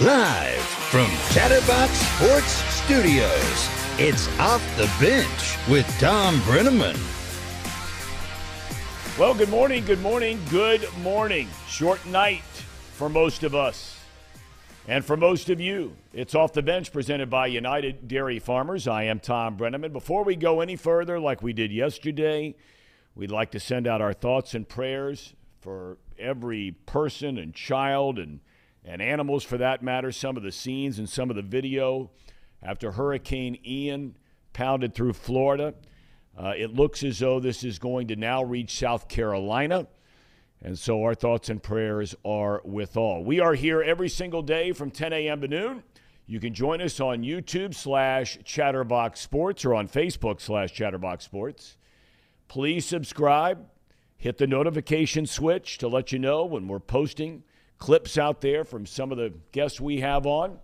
Live from Chatterbox Sports Studios, it's Off the Bench with Thom Brennaman. Well, good morning, good morning, good morning. Short night for most of us. And for most of you, it's Off the Bench presented by United Dairy Farmers. I am Thom Brennaman. Before we go any further, like we did yesterday, we'd like to send out our thoughts and prayers for every person and child and and animals for that matter, some of the scenes and some of the video after Hurricane Ian pounded through Florida. Uh, it looks as though this is going to now reach South Carolina. And so our thoughts and prayers are with all. We are here every single day from 10 a.m. to noon. You can join us on YouTube slash Chatterbox Sports or on Facebook slash Chatterbox Sports. Please subscribe. Hit the notification switch to let you know when we're posting clips out there from some of the guests we have on.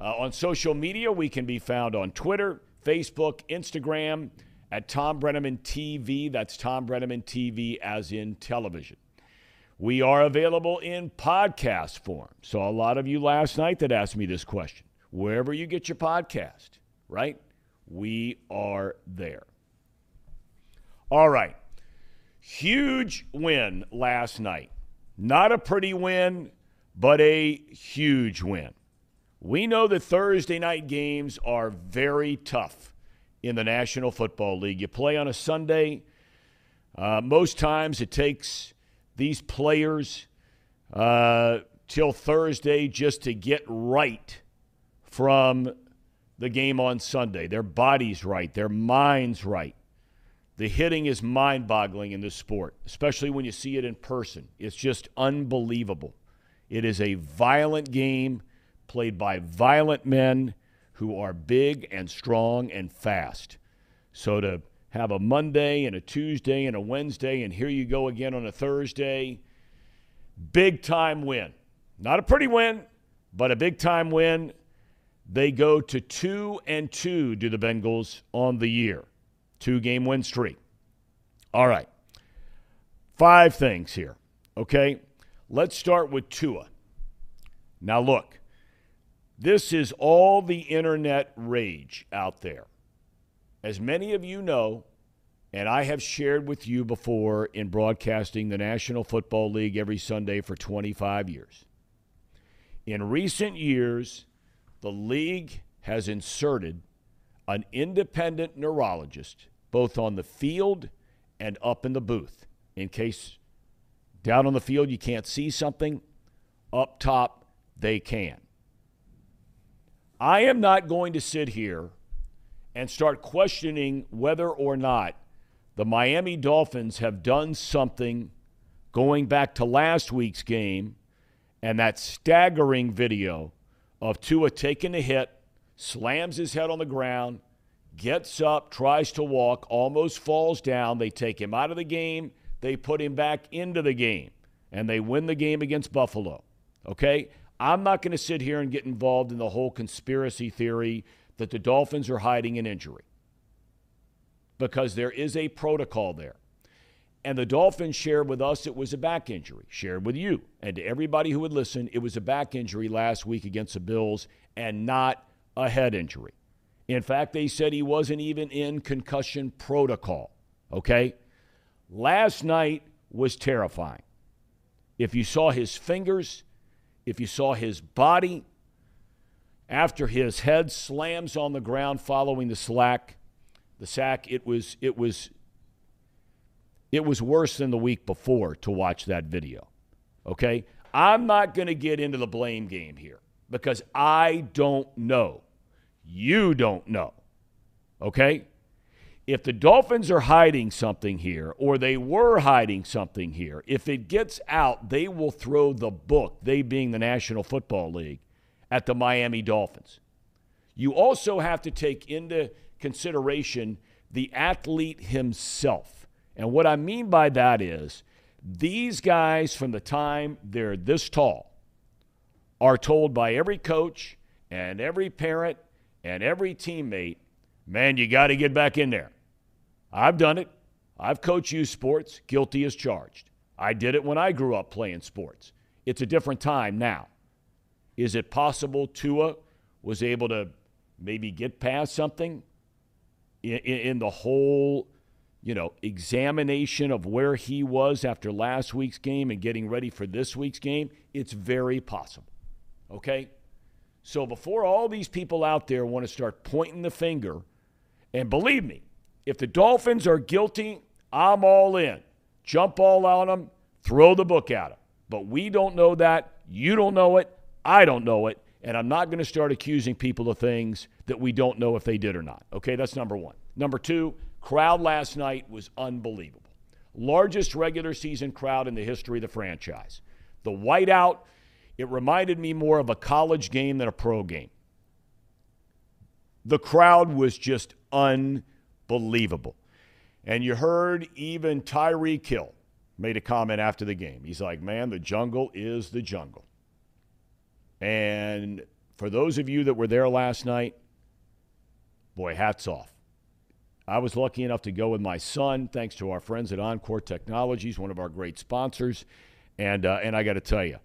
Uh, on social media, we can be found on Twitter, Facebook, Instagram at Thom Brennaman TV. That's Thom Brennaman TV, as in television. We are available in podcast form. So, a lot of you last night that asked me this question wherever you get your podcast, right? We are there. All right. Huge win last night not a pretty win, but a huge win. We know that Thursday night games are very tough in the National Football League. You play on a Sunday. Uh, most times it takes these players uh, till Thursday just to get right from the game on Sunday. Their body's right, their mind's right. The hitting is mind boggling in this sport, especially when you see it in person. It's just unbelievable. It is a violent game played by violent men who are big and strong and fast. So to have a Monday and a Tuesday and a Wednesday, and here you go again on a Thursday, big time win. Not a pretty win, but a big time win. They go to two and two, do the Bengals on the year two game win streak. All right. Five things here. Okay. Let's start with Tua. Now, look, this is all the internet rage out there. As many of you know, and I have shared with you before in broadcasting the National Football League every Sunday for 25 years. In recent years, the league has inserted an independent neurologist, both on the field and up in the booth, in case down on the field you can't see something, up top they can. I am not going to sit here and start questioning whether or not the Miami Dolphins have done something going back to last week's game and that staggering video of Tua taking a hit slams his head on the ground, gets up, tries to walk, almost falls down. They take him out of the game, they put him back into the game, and they win the game against Buffalo. Okay? I'm not going to sit here and get involved in the whole conspiracy theory that the Dolphins are hiding an injury because there is a protocol there. And the Dolphins shared with us it was a back injury, shared with you. And to everybody who would listen, it was a back injury last week against the Bills and not a head injury. In fact, they said he wasn't even in concussion protocol. Okay? Last night was terrifying. If you saw his fingers, if you saw his body, after his head slams on the ground following the slack, the sack, it was it was it was worse than the week before to watch that video. Okay? I'm not going to get into the blame game here because I don't know you don't know. Okay? If the Dolphins are hiding something here, or they were hiding something here, if it gets out, they will throw the book, they being the National Football League, at the Miami Dolphins. You also have to take into consideration the athlete himself. And what I mean by that is these guys, from the time they're this tall, are told by every coach and every parent and every teammate, man, you got to get back in there. I've done it. I've coached youth sports, guilty as charged. I did it when I grew up playing sports. It's a different time now. Is it possible Tua was able to maybe get past something in, in the whole, you know, examination of where he was after last week's game and getting ready for this week's game? It's very possible. Okay? So before all these people out there want to start pointing the finger, and believe me, if the Dolphins are guilty, I'm all in. Jump all on them, throw the book at them. But we don't know that. You don't know it. I don't know it. And I'm not going to start accusing people of things that we don't know if they did or not. Okay, that's number one. Number two, crowd last night was unbelievable. Largest regular season crowd in the history of the franchise. The whiteout, it reminded me more of a college game than a pro game. The crowd was just unbelievable. And you heard even Tyreek Hill made a comment after the game. He's like, man, the jungle is the jungle. And for those of you that were there last night, boy, hats off. I was lucky enough to go with my son, thanks to our friends at Encore Technologies, one of our great sponsors. And, uh, and I got to tell you,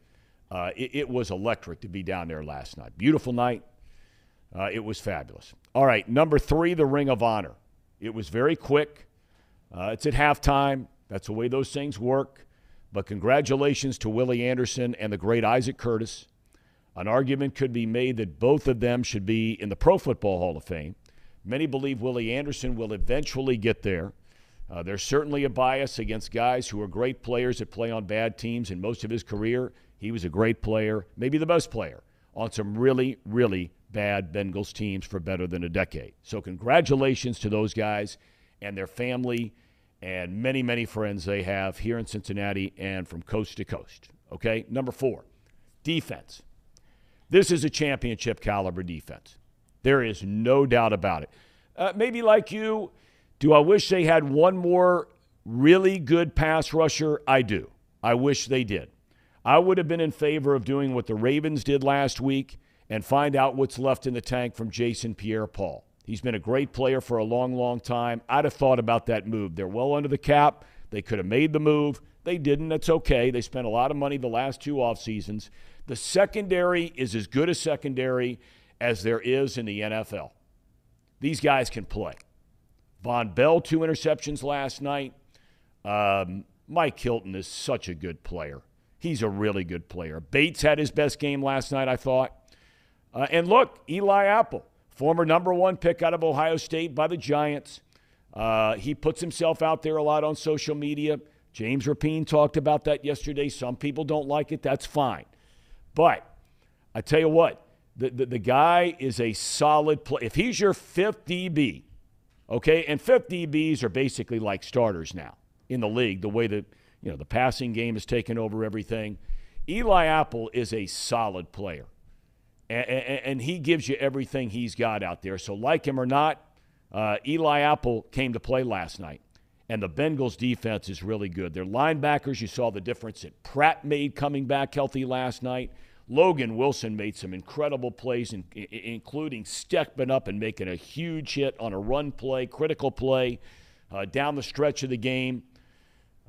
uh, it, it, was electric to be down there last night. Beautiful night. Uh, it was fabulous. All right, number three, the Ring of Honor. It was very quick. Uh, it's at halftime. That's the way those things work. But congratulations to Willie Anderson and the great Isaac Curtis. An argument could be made that both of them should be in the Pro Football Hall of Fame. Many believe Willie Anderson will eventually get there. Uh, there's certainly a bias against guys who are great players that play on bad teams. In most of his career, he was a great player, maybe the best player, on some really, really bad Bengals teams for better than a decade. So, congratulations to those guys and their family and many, many friends they have here in Cincinnati and from coast to coast. Okay, number four, defense. This is a championship caliber defense. There is no doubt about it. Uh, maybe like you, do I wish they had one more really good pass rusher? I do. I wish they did. I would have been in favor of doing what the Ravens did last week and find out what's left in the tank from Jason Pierre Paul. He's been a great player for a long, long time. I'd have thought about that move. They're well under the cap. They could have made the move. They didn't. That's okay. They spent a lot of money the last two off seasons. The secondary is as good a secondary as there is in the NFL. These guys can play. Vonn Bell, two interceptions last night. Um, Mike Hilton is such a good player. He's a really good player. Bates had his best game last night, I thought. Uh, and look, Eli Apple former number one pick out of Ohio State by the Giants. Uh, he puts himself out there a lot on social media. James Rapien talked about that yesterday. Some people don't like it. That's fine. But I tell you what, the, the, the guy is a solid player. If he's your fifth DB, okay, and fifth DBs are basically like starters now in the league, the way that you know the passing game has taken over everything. Eli Apple is a solid player and, and, he gives you everything he's got out there. So, like him or not, uh, Eli Apple came to play last night, and the Bengals' defense is really good. Their linebackers, you saw the difference that Pratt made coming back healthy last night. Logan Wilson made some incredible plays, in, including stepping up and making a huge hit on a run play, critical play uh, down the stretch of the game.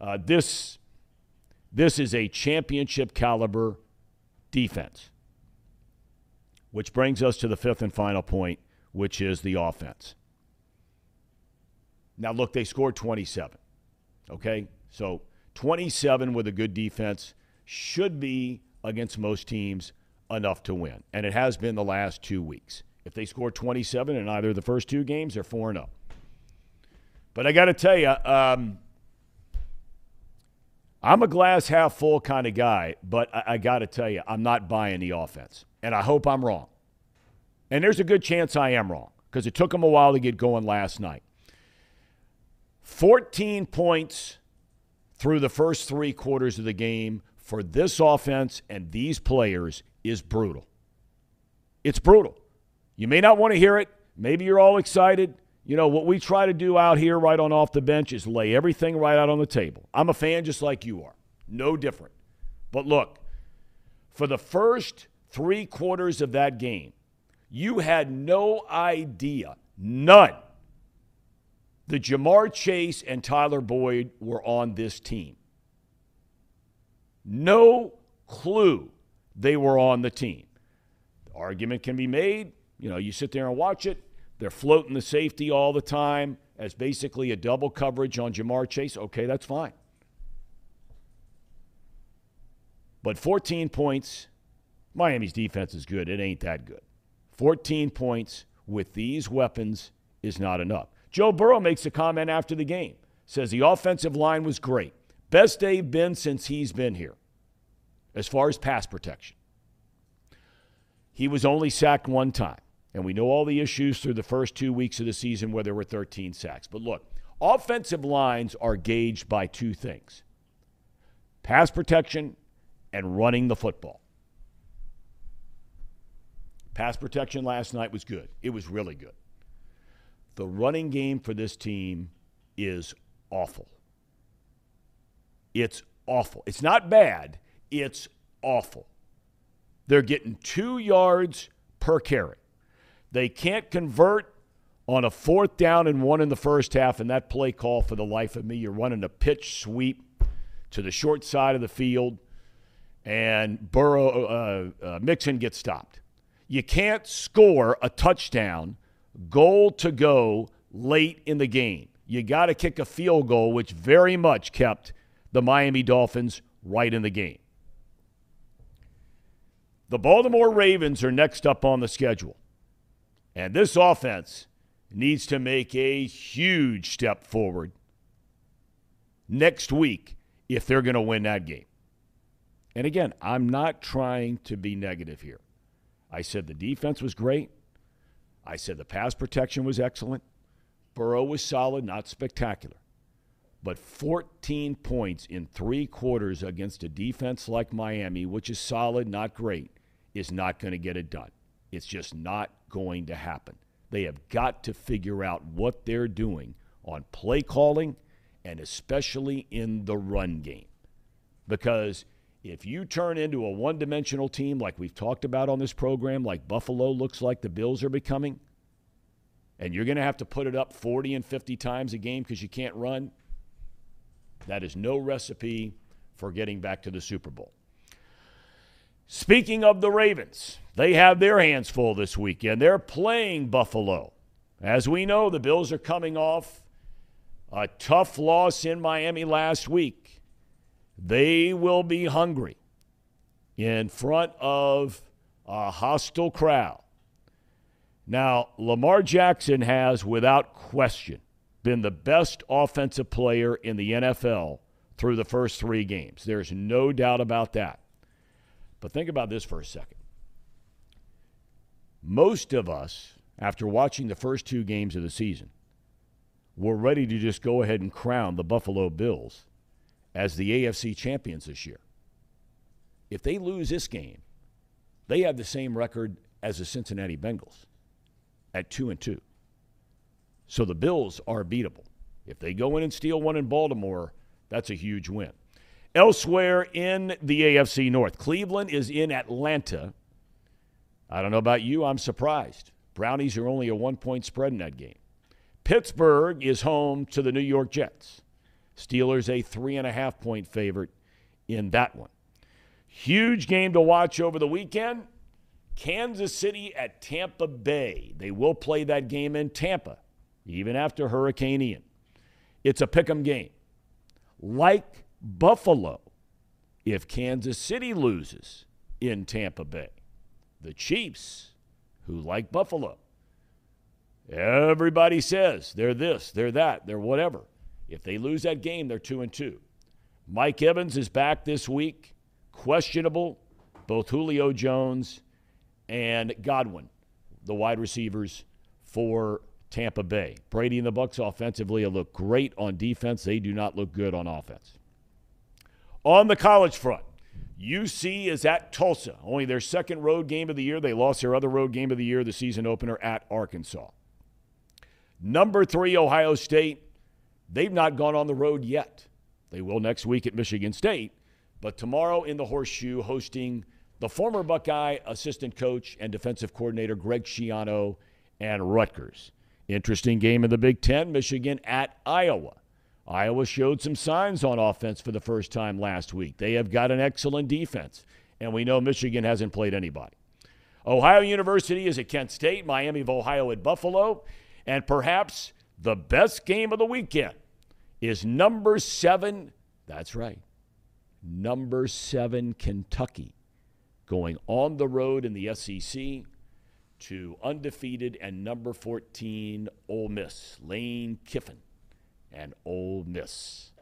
Uh, this, this is a championship caliber defense. Which brings us to the fifth and final point, which is the offense. Now, look, they scored 27. Okay? So 27 with a good defense should be against most teams enough to win. And it has been the last two weeks. If they score 27 in either the first two games, they're 4 0. But I got to tell you, um, I'm a glass half full kind of guy, but I, I got to tell you, I'm not buying the offense. And I hope I'm wrong. And there's a good chance I am wrong because it took them a while to get going last night. 14 points through the first three quarters of the game for this offense and these players is brutal. It's brutal. You may not want to hear it. Maybe you're all excited. You know, what we try to do out here right on off the bench is lay everything right out on the table. I'm a fan just like you are, no different. But look, for the first three quarters of that game, you had no idea, none, that Ja'Marr Chase and Tyler Boyd were on this team. No clue they were on the team. The argument can be made. You know, you sit there and watch it. They're floating the safety all the time as basically a double coverage on Ja'Marr Chase. Okay, that's fine. But 14 points, Miami's defense is good. It ain't that good. 14 points with these weapons is not enough. Joe Burrow makes a comment after the game. Says the offensive line was great. Best they've been since he's been here as far as pass protection. He was only sacked one time. And we know all the issues through the first two weeks of the season where there were 13 sacks. But look, offensive lines are gauged by two things pass protection and running the football. Pass protection last night was good. It was really good. The running game for this team is awful. It's awful. It's not bad, it's awful. They're getting two yards per carry. They can't convert on a fourth down and one in the first half, and that play call for the life of me. You're running a pitch sweep to the short side of the field, and Burrow uh, uh, Mixon gets stopped. You can't score a touchdown, goal to go late in the game. You got to kick a field goal, which very much kept the Miami Dolphins right in the game. The Baltimore Ravens are next up on the schedule. And this offense needs to make a huge step forward next week if they're going to win that game. And again, I'm not trying to be negative here. I said the defense was great. I said the pass protection was excellent. Burrow was solid, not spectacular. But 14 points in three quarters against a defense like Miami, which is solid, not great, is not going to get it done. It's just not going to happen. They have got to figure out what they're doing on play calling and especially in the run game. Because if you turn into a one dimensional team like we've talked about on this program, like Buffalo looks like the Bills are becoming, and you're going to have to put it up 40 and 50 times a game because you can't run, that is no recipe for getting back to the Super Bowl. Speaking of the Ravens, they have their hands full this weekend. They're playing Buffalo. As we know, the Bills are coming off a tough loss in Miami last week. They will be hungry in front of a hostile crowd. Now, Lamar Jackson has, without question, been the best offensive player in the NFL through the first three games. There's no doubt about that. But think about this for a second. Most of us, after watching the first two games of the season, were ready to just go ahead and crown the Buffalo Bills as the AFC champions this year. If they lose this game, they have the same record as the Cincinnati Bengals at 2 and 2. So the Bills are beatable. If they go in and steal one in Baltimore, that's a huge win. Elsewhere in the AFC North, Cleveland is in Atlanta. I don't know about you, I'm surprised. Brownies are only a one point spread in that game. Pittsburgh is home to the New York Jets. Steelers a three and a half point favorite in that one. Huge game to watch over the weekend. Kansas City at Tampa Bay. They will play that game in Tampa, even after Hurricane Ian. It's a pick 'em game. Like Buffalo if Kansas City loses in Tampa Bay. The Chiefs, who like Buffalo, everybody says they're this, they're that, they're whatever. If they lose that game, they're 2 and 2. Mike Evans is back this week, questionable. Both Julio Jones and Godwin, the wide receivers for Tampa Bay. Brady and the Bucs offensively look great on defense. They do not look good on offense. On the college front, UC is at Tulsa, only their second road game of the year. They lost their other road game of the year, the season opener at Arkansas. Number three, Ohio State. They've not gone on the road yet. They will next week at Michigan State, but tomorrow in the Horseshoe, hosting the former Buckeye assistant coach and defensive coordinator Greg Schiano and Rutgers. Interesting game in the Big Ten, Michigan at Iowa. Iowa showed some signs on offense for the first time last week. They have got an excellent defense, and we know Michigan hasn't played anybody. Ohio University is at Kent State, Miami of Ohio at Buffalo, and perhaps the best game of the weekend is number seven. That's right. Number seven, Kentucky, going on the road in the SEC to undefeated and number 14, Ole Miss. Lane Kiffin and Ole Miss.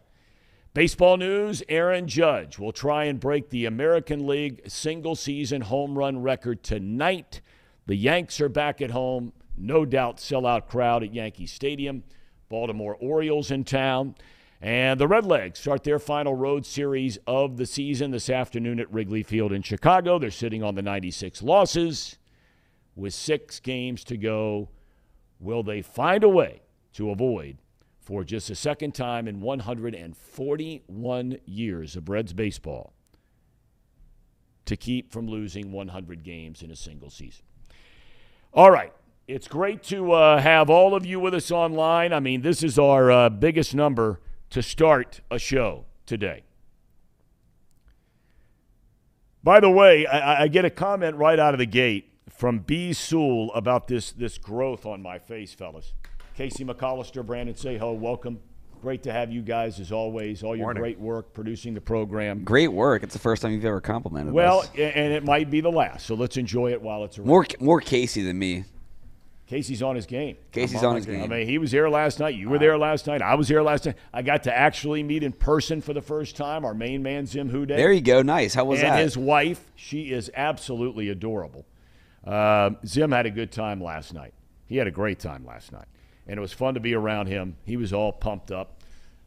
Baseball news Aaron Judge will try and break the American League single season home run record tonight. The Yanks are back at home. No doubt, sellout crowd at Yankee Stadium. Baltimore Orioles in town. And the Redlegs start their final road series of the season this afternoon at Wrigley Field in Chicago. They're sitting on the 96 losses with six games to go. Will they find a way to avoid, for just a second time in 141 years of Reds baseball, to keep from losing 100 games in a single season? All right. It's great to uh, have all of you with us online. I mean, this is our uh, biggest number to start a show today. By the way, I, I, get a comment right out of the gate from B. Sewell about this this growth on my face, fellas. Casey McAllister, Brandon say hello, welcome. Great to have you guys as always. All your Morning. great work producing the program. Great work. It's the first time you've ever complimented well, us. Well, and it might be the last. So let's enjoy it while it's around. More more Casey than me. Casey's on his game. Casey's on his game. I mean, he was there last night. You were there uh, last night. I was there last night. I got to actually meet in person for the first time our main man, Zim Hude. There you go. Nice. How was and that? And his wife. She is absolutely adorable. Uh, Zim had a good time last night. He had a great time last night. And it was fun to be around him. He was all pumped up.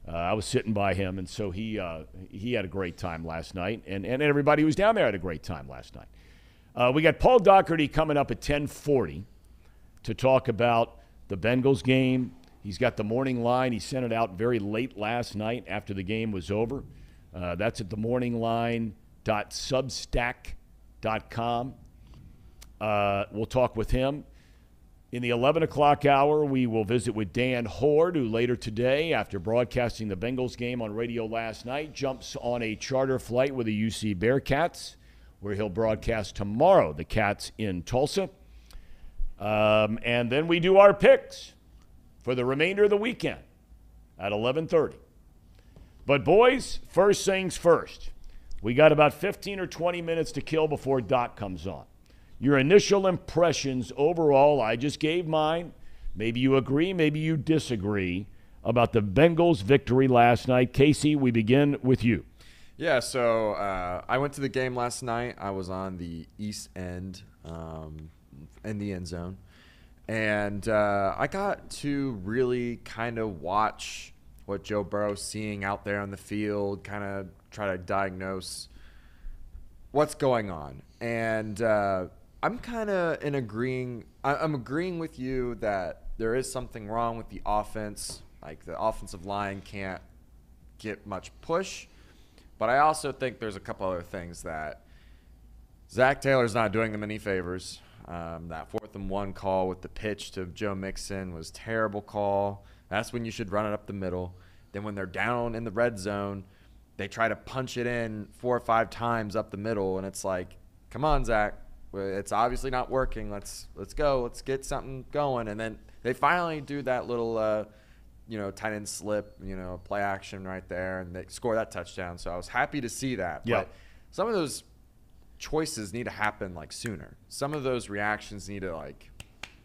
Uh, I was sitting by him, and so he uh, he had a great time last night, and, and everybody who was down there had a great time last night. Uh, we got Paul Daugherty coming up at 1040 to talk about the Bengals game. He's got the morning line. He sent it out very late last night after the game was over. Uh, that's at themorningline.substack.com. Uh, we'll talk with him. In the 11 o'clock hour, we will visit with Dan Hoard, who later today, after broadcasting the Bengals game on radio last night, jumps on a charter flight with the UC Bearcats, where he'll broadcast tomorrow the Cats in Tulsa. Um, and then we do our picks for the remainder of the weekend at 11:30. But boys, first things first. We got about 15 or 20 minutes to kill before Doc comes on. Your initial impressions overall, I just gave mine. Maybe you agree, maybe you disagree about the Bengals' victory last night. Casey, we begin with you. Yeah, so uh, I went to the game last night. I was on the east end. Um, in the end zone. And uh, I got to really kind of watch what Joe Burrow's seeing out there on the field, kind of try to diagnose what's going on. And uh, I'm kind of in agreeing. I'm agreeing with you that there is something wrong with the offense. Like the offensive line can't get much push. But I also think there's a couple other things that Zac Taylor's not doing them any favors. Um, that fourth and one call with the pitch to Joe Mixon was terrible call. That's when you should run it up the middle. Then when they're down in the red zone, they try to punch it in four or five times up the middle, and it's like, come on, Zac, it's obviously not working. Let's let's go. Let's get something going. And then they finally do that little, uh, you know, tight end slip, you know, play action right there, and they score that touchdown. So I was happy to see that. Yeah. But some of those choices need to happen like sooner. Some of those reactions need to like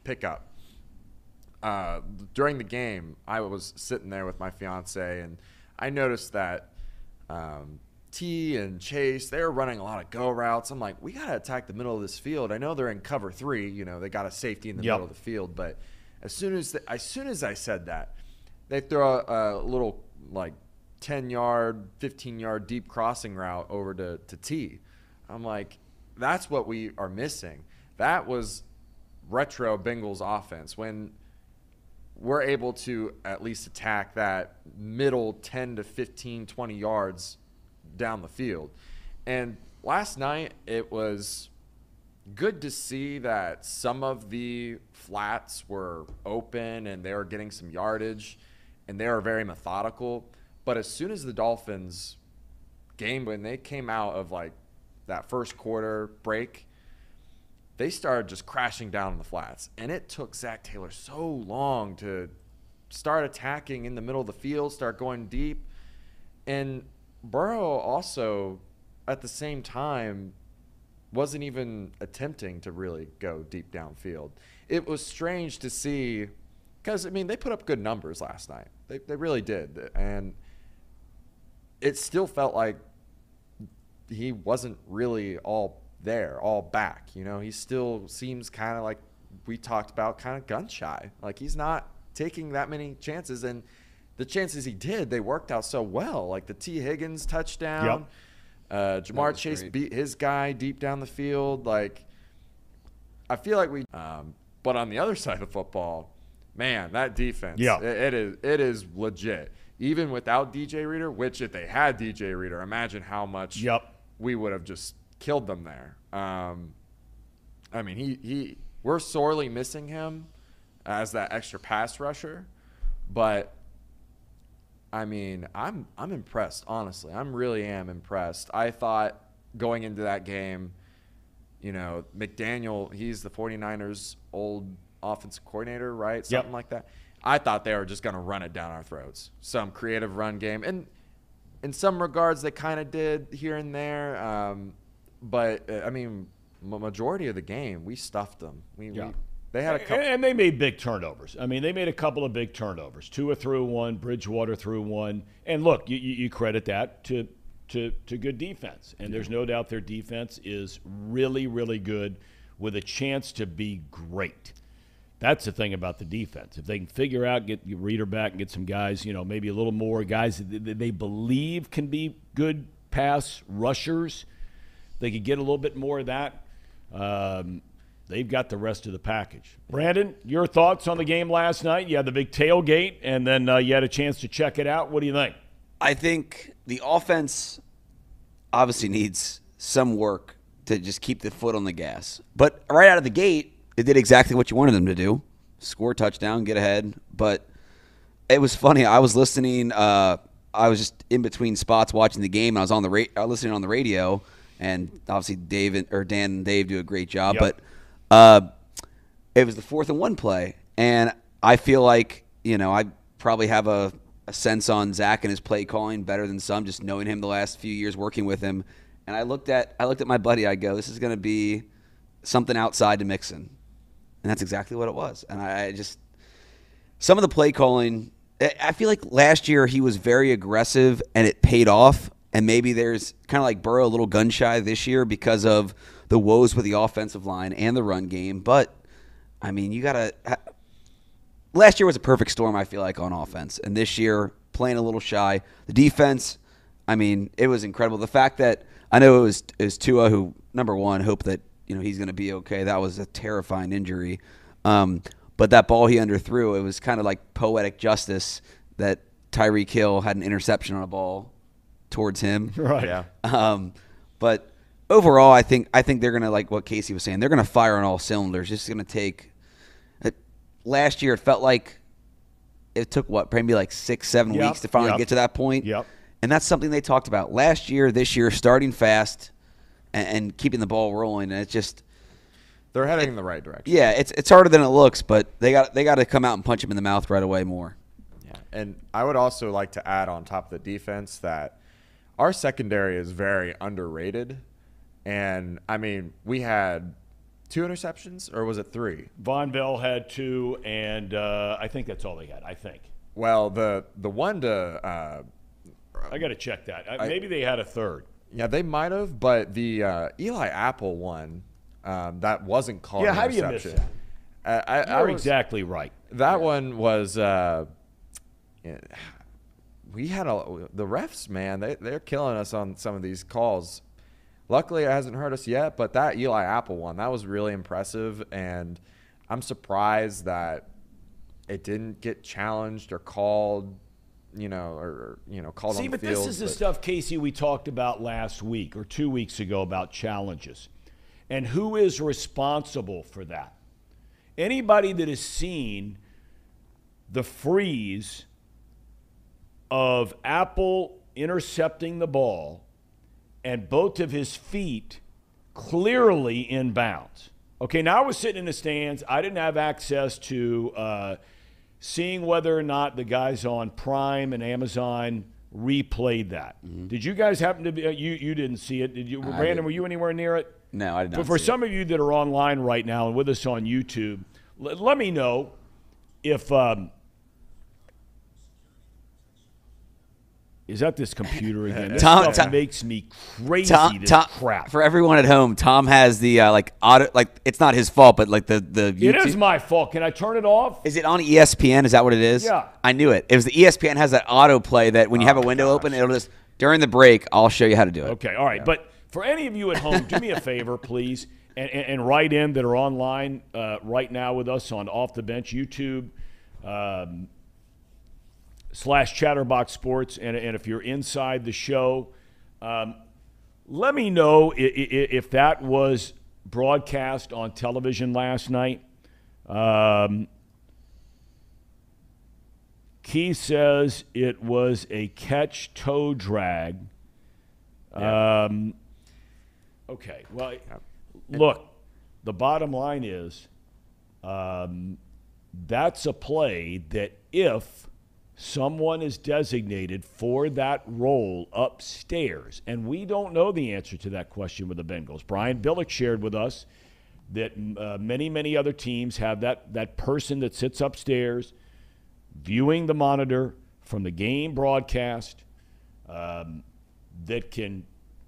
pick up. Uh, during the game, I was sitting there with my fiance, and I noticed that um, T and Chase they're running a lot of go routes. I'm like, we gotta attack the middle of this field. I know they're in cover three. You know, they got a safety in the yep. middle of the field, but as soon as the, as soon as I said that, they throw a, a little like 10 yard, 15 yard deep crossing route over to, to T. I'm like, that's what we are missing. That was retro Bengals offense when we're able to at least attack that middle 10 to 15, 20 yards down the field. And last night, it was good to see that some of the flats were open and they were getting some yardage and they were very methodical. But as soon as the Dolphins game, when they came out of like that first quarter break, they started just crashing down in the flats. And it took Zac Taylor so long to start attacking in the middle of the field, start going deep. And Burrow also, at the same time, wasn't even attempting to really go deep downfield. It was strange to see because, I mean, they put up good numbers last night. They, they really did. And it still felt like he wasn't really all there, all back. You know, he still seems kind of like we talked about, kind of gun shy. Like he's not taking that many chances. And the chances he did, they worked out so well. Like the T. Higgins touchdown. Yep. Uh, Ja'Marr Chase great. beat his guy deep down the field. Like, I feel like we. Um, but on the other side of the football, man, that defense. Yeah. it- it is. It is legit. Even without DJ Reader, which if they had DJ Reader, imagine how much Yep. we would have just killed them there. Um, I mean, he he we're sorely missing him as that extra pass rusher, but I mean, I'm I'm impressed, honestly. I'm really am impressed. I thought going into that game, you know, McDaniel, he's the 49ers old offensive coordinator, right? Something like that. I thought they were just going to run it down our throats. Some creative run game. And in some regards they kind of did here and there. Um, but uh, I mean, majority of the game we stuffed them. We, Yeah. we they had a couple And they made big turnovers. I mean, they made a couple of big turnovers. Tua threw one, Bridgewater threw one. And look, you, you you credit that to, to, to good defense. And there's no doubt their defense is really, really good with a chance to be great. That's the thing about the defense. If they can figure out, get your reader back and get some guys, you know, maybe a little more guys that that they believe can be good pass rushers, they could get a little bit more of that. Um, they've got the rest of the package. Brandon, your thoughts on the game last night? You had the big tailgate, and then uh, you had a chance to check it out. What do you think? I think the offense obviously needs some work to just keep the foot on the gas. But right out of the gate, it did exactly what you wanted them to do: score a touchdown, get ahead. But it was funny. I was listening. Uh, I was just in between spots watching the game. And I was on the ra- listening on the radio, and obviously Dave and, or Dan and Dave do a great job. Yep. But uh, it was the fourth and one play, and I feel like you know I probably have a, a sense on Zac and his play calling better than some, just knowing him the last few years working with him. And I looked at I looked at my buddy. I go, this is going to be something outside to Mixon, and that's exactly what it was. And I, I just some of the play calling. I- I feel like last year he was very aggressive and it paid off. And maybe there's kind of like Burrow a little gun shy this year because of the woes with the offensive line and the run game. But I mean, you gotta. Last year was a perfect storm. I feel like on offense, and this year playing a little shy. The defense. I mean, it was incredible. The fact that I know it was it was Tua who number one hope that you know he's going to be okay. That was a terrifying injury. Um, but that ball he underthrew, it was kind of like poetic justice that Tyreek Hill had an interception on a ball towards him. Right. Yeah. Um, but overall, I think I think they're gonna like what Casey was saying. They're gonna fire on all cylinders. It's gonna take. It, last year, it felt like it took what maybe like six, seven Yep, weeks to finally yep, get to that point. yep. And that's something they talked about last year, this year, starting fast and, and keeping the ball rolling. And it's just, They're heading in the right direction. yeah, it's it's harder than it looks, but they got they got to come out and punch him in the mouth right away more. Yeah. And I would also like to add on top of the defense that our secondary is very underrated. And I mean, we had two interceptions, or was it three? Vonn Bell had two, and uh, I think that's all they had. I think. Well, the the one to uh, I got to check that. Uh, Maybe they had a third. yeah, they might have, but the uh, Eli Apple one um, that wasn't called. Yeah, how do you miss interception. Uh, I, I You're was- exactly right. That one was. Uh, we had a the refs, man. They they're killing us on some of these calls. Luckily, it hasn't hurt us yet. But that Eli Apple one, that was really impressive, and I'm surprised that it didn't get challenged or called. You know, or, you know, called See, on the but field. this is the stuff, Casey, we talked about last week or two weeks ago about challenges. And who is responsible for that? Anybody that has seen the freeze of Apple intercepting the ball and both of his feet clearly in bounds. Okay, now I was sitting in the stands. I didn't have access to uh, seeing whether or not the guys on Prime and Amazon replayed that. Did you guys happen to be? Uh, you you didn't see it, did you? Brandon, didn't. were you anywhere near it? No, I did not. But for see it. some of you that are online right now and with us on YouTube, l- let me know if um, is that this computer again? This Thom- stuff Thom- makes me crazy. Thom, this Thom, crap. for everyone at home, Thom has the uh, like auto like it's not his fault, but like the the it YouTube- is my fault. Can I turn it off? Is it on ESPN? Is that what it is? Yeah. I knew it. It was the ESPN has that autoplay that when you have a window open, it'll just during the break. I'll show you how to do it. Okay, all right. But for any of you at home, do me a favor, please, and, and, and write in that are online uh, right now with us on Off the Bench YouTube um, slash Chatterbox Sports. And, and if you're inside the show, um, let me know if, if that was broadcast on television last night. Um, Key says it was a catch toe drag. Um, okay. Well, look, the bottom line is um, that's a play that if someone is designated for that role upstairs, and we don't know the answer to that question with the Bengals. Brian Billick shared with us that uh, many, many other teams have that, that person that sits upstairs viewing the monitor from the game broadcast um, that can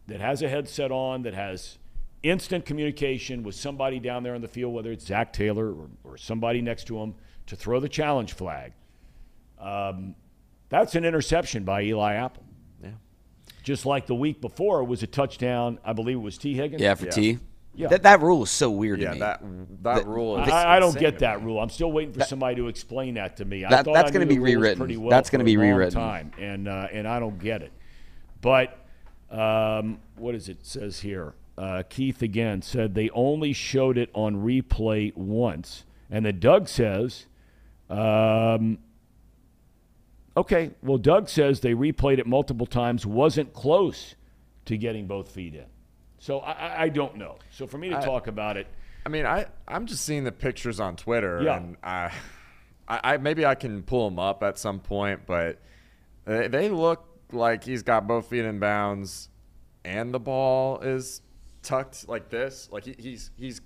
that has a headset on that has instant communication with somebody down there on the field, whether it's Zac Taylor or, or somebody next to him, to throw the challenge flag. Um, that's an interception by Eli Apple. Yeah. Just like the week before, it was a touchdown. I believe it was T. Higgins. Yeah, for Yeah. T. Yeah. That that rule is so weird Yeah, to me. that that rule is. I, I don't get that me. rule. I'm still waiting for somebody to explain that to me. I That- thought that's gonna be rewritten. Pretty well That's gonna a be long rewritten. Time, and uh, and I don't get it. But um, what is it says here? Uh, Keith again said they only showed it on replay once, and then Doug says, um, okay, well Doug says they replayed it multiple times, wasn't close to getting both feet in. So I, I- I don't know. So for me to talk about it. I mean, I I'm just seeing the pictures on Twitter, Yeah. and I, I, I maybe I can pull them up at some point, but they, they look like he's got both feet in bounds, and the ball is tucked like this, like he, he's he's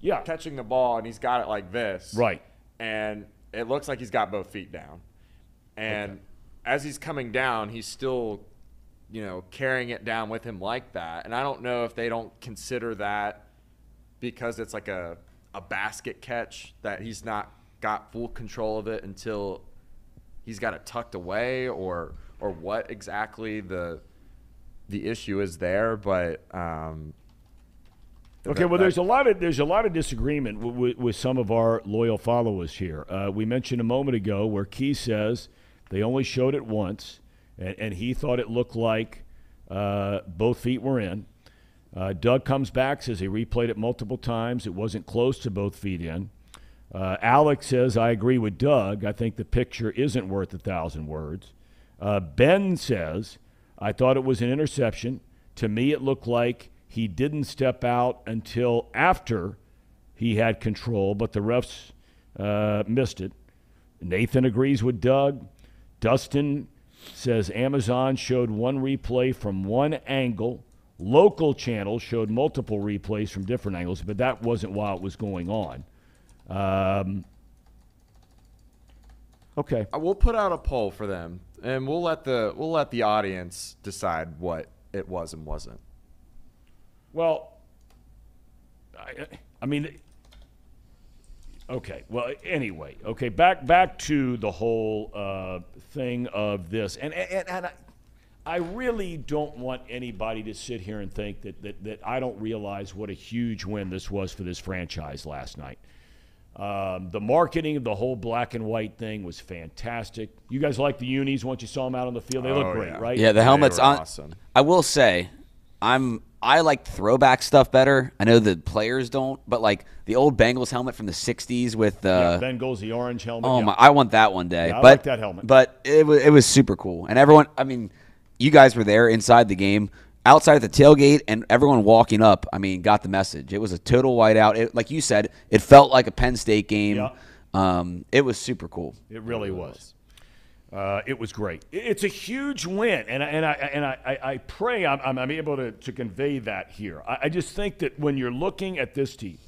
Yeah. catching the ball and he's got it like this, Right. and it looks like he's got both feet down, and as he's coming down, he's still, you know, carrying it down with him like that, and I don't know if they don't consider that because it's like a, a basket catch that he's not got full control of it until he's got it tucked away or or what exactly the the issue is there. But um Okay, well, there's a lot of there's a lot of disagreement w- w- with some of our loyal followers here. Uh, we mentioned a moment ago where Key says they only showed it once, and, and he thought it looked like uh, both feet were in. Uh, Doug comes back says he replayed it multiple times. It wasn't close to both feet in. Uh, Alex says I agree with Doug. I think the picture isn't worth a thousand words. Uh, ben says I thought it was an interception. To me, it looked like he didn't step out until after he had control, but the refs uh, missed it. Nathan agrees with Doug. Dustin says Amazon showed one replay from one angle. Local channels showed multiple replays from different angles, but that wasn't while it was going on. Um, okay. We'll put out a poll for them and we'll let the we'll let the audience decide what it was and wasn't Well, I, I mean, okay. Well, anyway, okay. Back back to the whole uh, thing of this, and and, and I, I really don't want anybody to sit here and think that, that that I don't realize what a huge win this was for this franchise last night. Um, the marketing of the whole black and white thing was fantastic. You guys like the unis once you saw them out on the field? They look Oh, great, yeah. right? Yeah, the They helmets were on. awesome. I will say, I'm I like throwback stuff better. I know the players don't, but like the old Bengals helmet from the '60s with Yeah, uh, Bengals, the orange helmet. oh yeah. my, I want that one day. Yeah, I but like that helmet. But it was it was super cool, and everyone. I mean, you guys were there inside the game. outside at the tailgate and everyone walking up, I mean, got the message. It was a total whiteout. It, like you said, it felt like a Penn State game. Yeah. Um, it was super cool. It really was. Uh, it was great. It's a huge win, and I, and I and I, I, pray I'm, I'm- I'm able to, to convey that here. I, I just think that when you're looking at this team,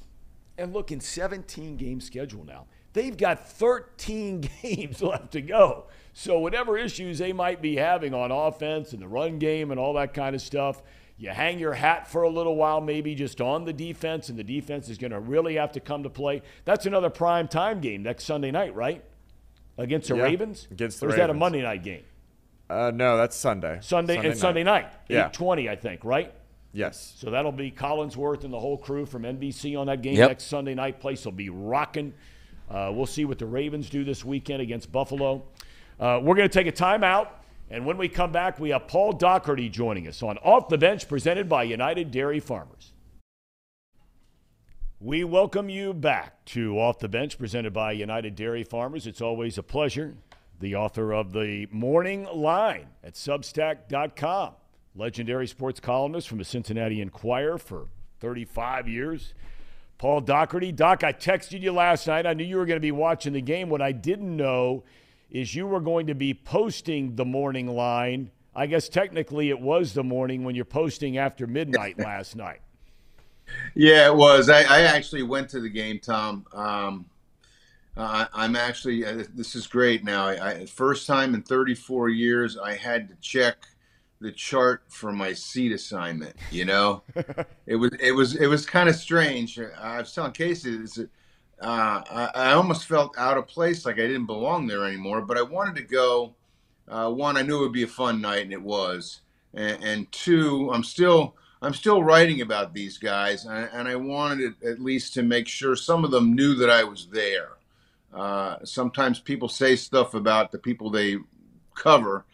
and look in 17 game schedule now, they've got 13 games left to go. So whatever issues they might be having on offense and the run game and all that kind of stuff, you hang your hat for a little while, maybe just on the defense, and the defense is going to really have to come to play. That's another prime time game next Sunday night, right? Against the Yeah, Ravens? against the or is that a Monday night game? Uh, no, that's Sunday. Sunday, and Sunday night, Yeah. 8:20, I think, right? Yes. So that'll be Collinsworth and the whole crew from NBC on that game Yep. next Sunday night. Place will be rocking. Uh, we'll see what the Ravens do this weekend against Buffalo. Uh, we're going to take a timeout, and when we come back, we have Paul Daugherty joining us on Off the Bench, presented by United Dairy Farmers. We welcome you back to Off the Bench, presented by United Dairy Farmers. It's always a pleasure. The author of the Morning Line at Substack.com, legendary sports columnist from the Cincinnati Enquirer for 35 years. Paul Daugherty. Doc, I texted you last night. I knew you were going to be watching the game. What I didn't know is you were going to be posting the morning line. I guess technically it was the morning when you're posting after midnight last night. Yeah, it was. I, I actually went to the game, Thom. Um, uh, I'm actually. Uh, this is great. Now, I, I first time in 34 years, I had to check the chart for my seat assignment. You know, it was it was it was kind of strange. I was telling Casey this. Uh, I, I almost felt out of place, like I didn't belong there anymore. But I wanted to go. Uh, one, I knew it would be a fun night, and it was. And, and two, I'm still I'm still writing about these guys, and, and I wanted at least to make sure some of them knew that I was there. Uh, sometimes people say stuff about the people they cover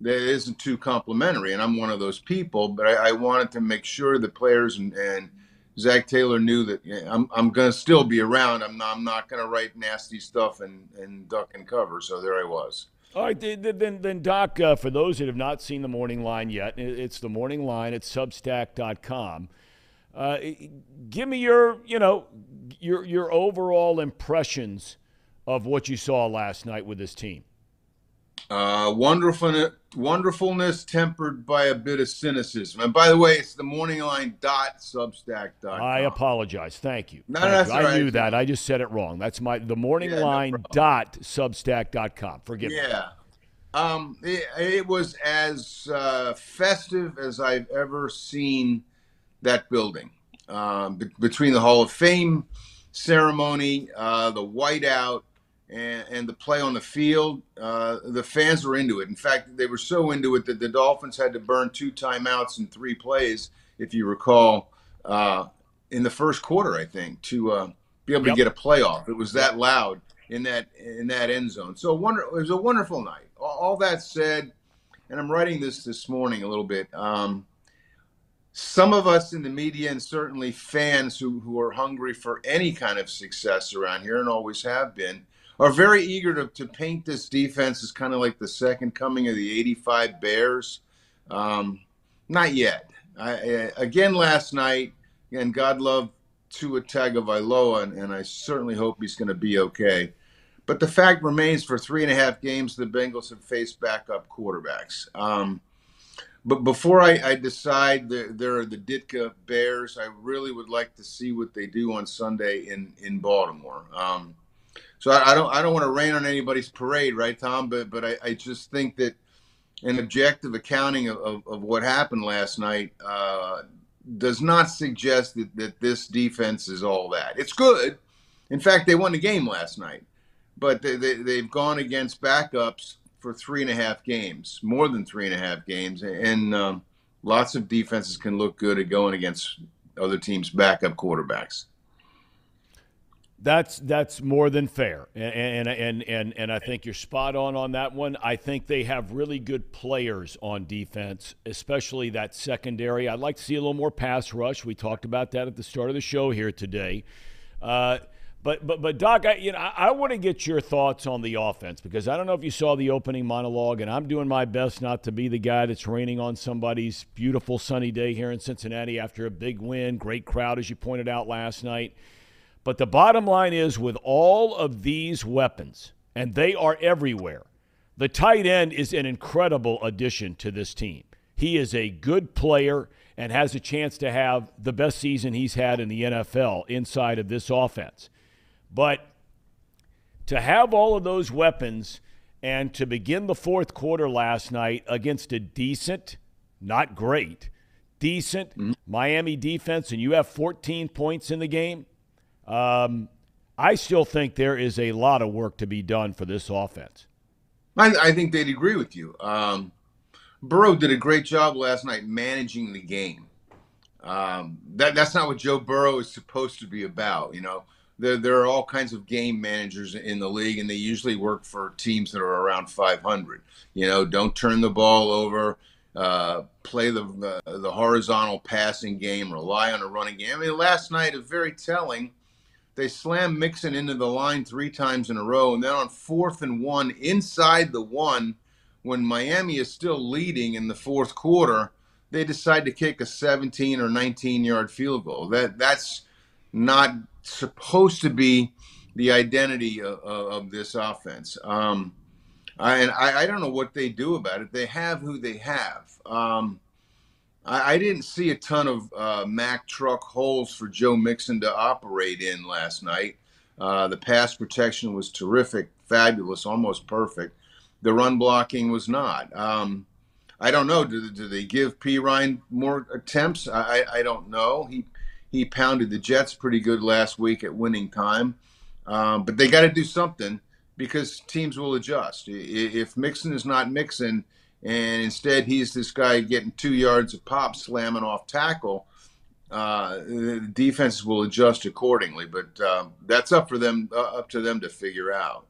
that isn't too complimentary, and I'm one of those people. But I, I wanted to make sure the players and, and Zac Taylor knew that I'm, I'm going to still be around. I'm not, I'm not going to write nasty stuff and, and duck and cover. So there I was. All right, then, then, Doc, uh, for those that have not seen the morning line yet, it's the morning line at substack.com. Uh, give me your, you know, your, your overall impressions of what you saw last night with this team. Uh, wonderful, wonderfulness tempered by a bit of cynicism. And by the way, it's the morning line dot substack dot. I apologize. Thank you. No, Thank you. I right. knew that. I just said it wrong. That's my the morning Yeah, no line problem. dot substack.com. Forgive me. Yeah. Um, it, it was as uh, festive as I've ever seen that building. Um, be- between the Hall of Fame ceremony, uh, the whiteout, and, and the play on the field, uh, the fans were into it. In fact, they were so into it that the Dolphins had to burn two timeouts in three plays, if you recall, uh, in the first quarter, I think, to uh, be able Yep. to get a playoff. It was that loud in that in that end zone. So wonder, it was a wonderful night. All, all that said, and I'm writing this this morning a little bit. Um, some of us in the media and certainly fans who, who are hungry for any kind of success around here and always have been are very eager to, to paint this defense as kind of like the second coming of the 85 Bears. Um, not yet. I, I, again, last night, and God love Tua Tagovailoa, and, and I certainly hope he's going to be okay. But the fact remains for three and a half games, the Bengals have faced backup quarterbacks. Um, but before I, I decide they're, they're the Ditka Bears, I really would like to see what they do on Sunday in in Baltimore. Um, so I, I don't I don't want to rain on anybody's parade, right, Thom? But but I, I just think that an objective accounting of, of, of what happened last night uh, does not suggest that, that this defense is all that. It's good. In fact, they won the game last night, but they, they, they've gone against backups for three and a half games, more than three and a half games. And um, lots of defenses can look good at going against other teams' backup quarterbacks. That's that's more than fair, and and and and, and I think you're spot on on that one. I think they have really good players on defense, especially that secondary. I'd like to see a little more pass rush. We talked about that at the start of the show here today. Uh, But but but Doc, I, you know, I, I want to get your thoughts on the offense because I don't know if you saw the opening monologue, and I'm doing my best not to be the guy that's raining on somebody's beautiful sunny day here in Cincinnati after a big win, great crowd as you pointed out last night. But the bottom line is, with all of these weapons, and they are everywhere, the tight end is an incredible addition to this team. He is a good player and has a chance to have the best season he's had in the NFL inside of this offense. But to have all of those weapons and to begin the fourth quarter last night against a decent, not great, decent mm-hmm. Miami defense, and you have 14 points in the game, um, I still think there is a lot of work to be done for this offense. I, I think they'd agree with you. Um, Burrow did a great job last night managing the game. Um, that that's not what Joe Burrow is supposed to be about. You know, there there are all kinds of game managers in the league, and they usually work for teams that are around 500. You know, don't turn the ball over. Uh, play the uh, the horizontal passing game, rely on a running game. I mean, last night is very telling they slammed Mixon into the line three times in a row, and then on fourth and one, inside the one, when Miami is still leading in the fourth quarter, they decide to kick a 17 or 19 yard field goal. That that's not supposed to be the identity of, of this offense. Um, I, and I, I, don't know what they do about it. They have who they have. Um, I, I didn't see a ton of uh, Mack truck holes for Joe Mixon to operate in last night. Uh, the pass protection was terrific, fabulous, almost perfect. The run blocking was not. Um, I don't know. Do, do they give Perine more attempts? I, I, don't know. He he pounded the Jets pretty good last week at winning time, um, but they got to do something because teams will adjust. If Mixon is not Mixon, and instead he's this guy getting two yards of pop slamming off tackle. Uh, the defenses will adjust accordingly, but uh, that's up for them, uh, up to them to figure out.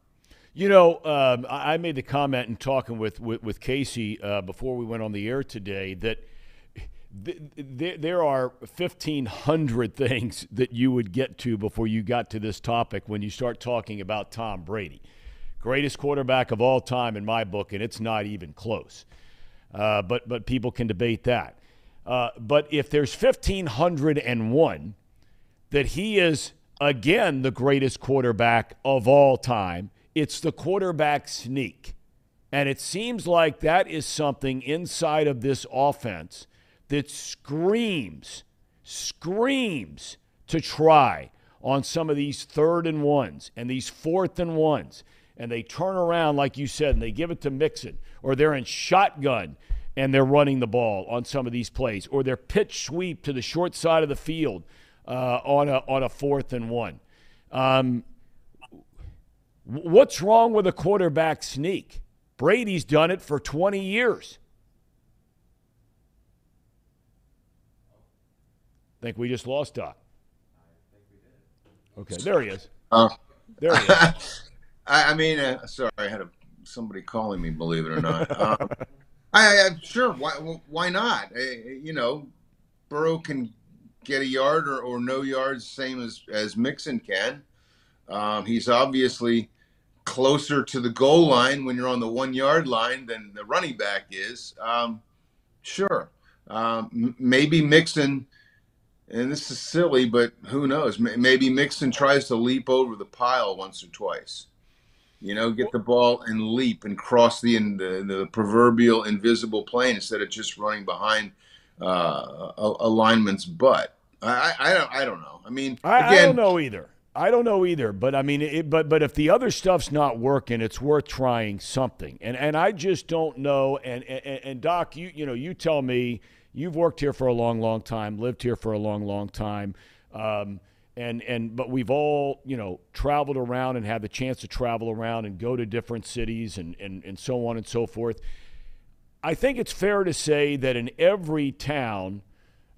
You know, um, I made the comment in talking with with, with Casey uh, before we went on the air today that th- th- there are fifteen hundred things that you would get to before you got to this topic when you start talking about Tom Brady greatest quarterback of all time in my book, and it's not even close. Uh, but but people can debate that. Uh, but if there's 1501 that he is again the greatest quarterback of all time, it's the quarterback sneak. And it seems like that is something inside of this offense that screams, screams to try on some of these third and ones and these fourth and ones and they turn around, like you said, and they give it to Mixon, or they're in shotgun and they're running the ball on some of these plays, or they're pitch sweep to the short side of the field uh, on, a, on a fourth and one. Um, what's wrong with a quarterback sneak? Brady's done it for 20 years. I think we just lost Doc. Okay, there he is. Uh, there he is. I, I mean, uh, sorry, I had a, somebody calling me. Believe it or not, um, I, I sure why why not? I, you know, Burrow can get a yard or, or no yards, same as as Mixon can. Um, he's obviously closer to the goal line when you're on the one yard line than the running back is. Um, sure, um, maybe Mixon and this is silly, but who knows? Maybe Mixon tries to leap over the pile once or twice. You know, get the ball and leap and cross the the, the proverbial invisible plane instead of just running behind uh, a, a lineman's butt. I, I, don't I don't know. I mean, I, again, I don't know either. I don't know either, but I mean, it, but but if the other stuff's not working, it's worth trying something. And and I just don't know. And and, and Doc, you you know, you tell me you've worked here for a long, long time, lived here for a long, long time. Um, and and but we've all you know traveled around and had the chance to travel around and go to different cities and and, and so on and so forth. I think it's fair to say that in every town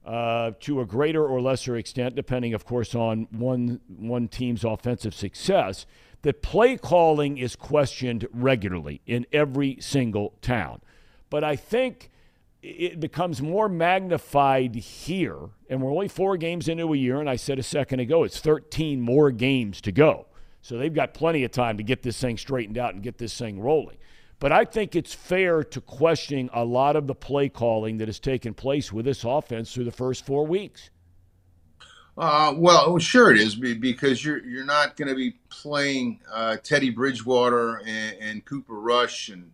uh, to a greater or lesser extent depending of course on one one team's offensive success that play calling is questioned regularly in every single town. But i think it becomes more magnified here, and we're only four games into a year, and I said a second ago it's 13 more games to go. So they've got plenty of time to get this thing straightened out and get this thing rolling. But I think it's fair to question a lot of the play calling that has taken place with this offense through the first four weeks. Uh, well, sure it is because you're you're not going to be playing uh, Teddy Bridgewater and, and, Cooper Rush and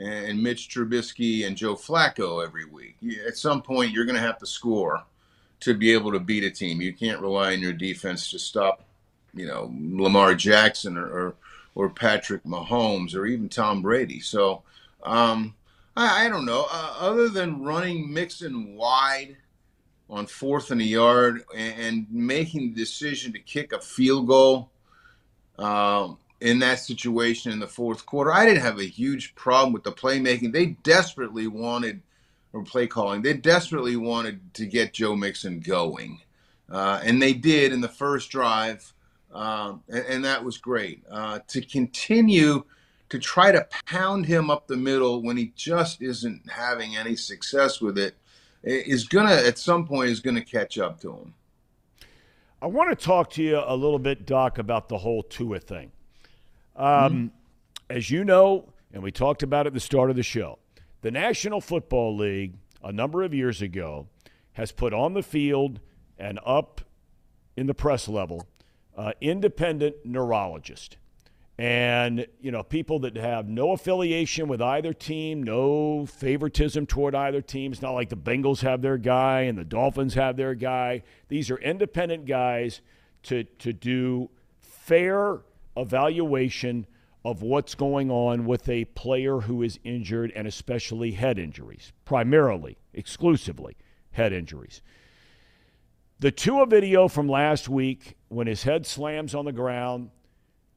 and Mitch Trubisky and Joe Flacco every week. at some point, you're going to have to score to be able to beat a team. You can't rely on your defense to stop, you know, Lamar Jackson or or, or Patrick Mahomes or even Tom Brady. So um, I, I, don't know. Uh, other than running Mixon wide on fourth and a yard and, and making the decision to kick a field goal um, in that situation in the fourth quarter. I didn't have a huge problem with the playmaking. They desperately wanted, or play calling, they desperately wanted to get Joe Mixon going. Uh, and they did in the first drive, um, and, and, that was great. Uh, to continue to try to pound him up the middle when he just isn't having any success with it is gonna at some point is gonna catch up to him. I want to talk to you a little bit, Doc, about the whole Tua thing. Um, mm-hmm. As you know, and we talked about at the start of the show, the National Football League a number of years ago has put on the field and up in the press level uh, independent neurologist and you know people that have no affiliation with either team no favoritism toward either team it's not like the bengals have their guy and the dolphins have their guy these are independent guys to to do fair evaluation of what's going on with a player who is injured and especially head injuries primarily exclusively head injuries the Tua video from last week when his head slams on the ground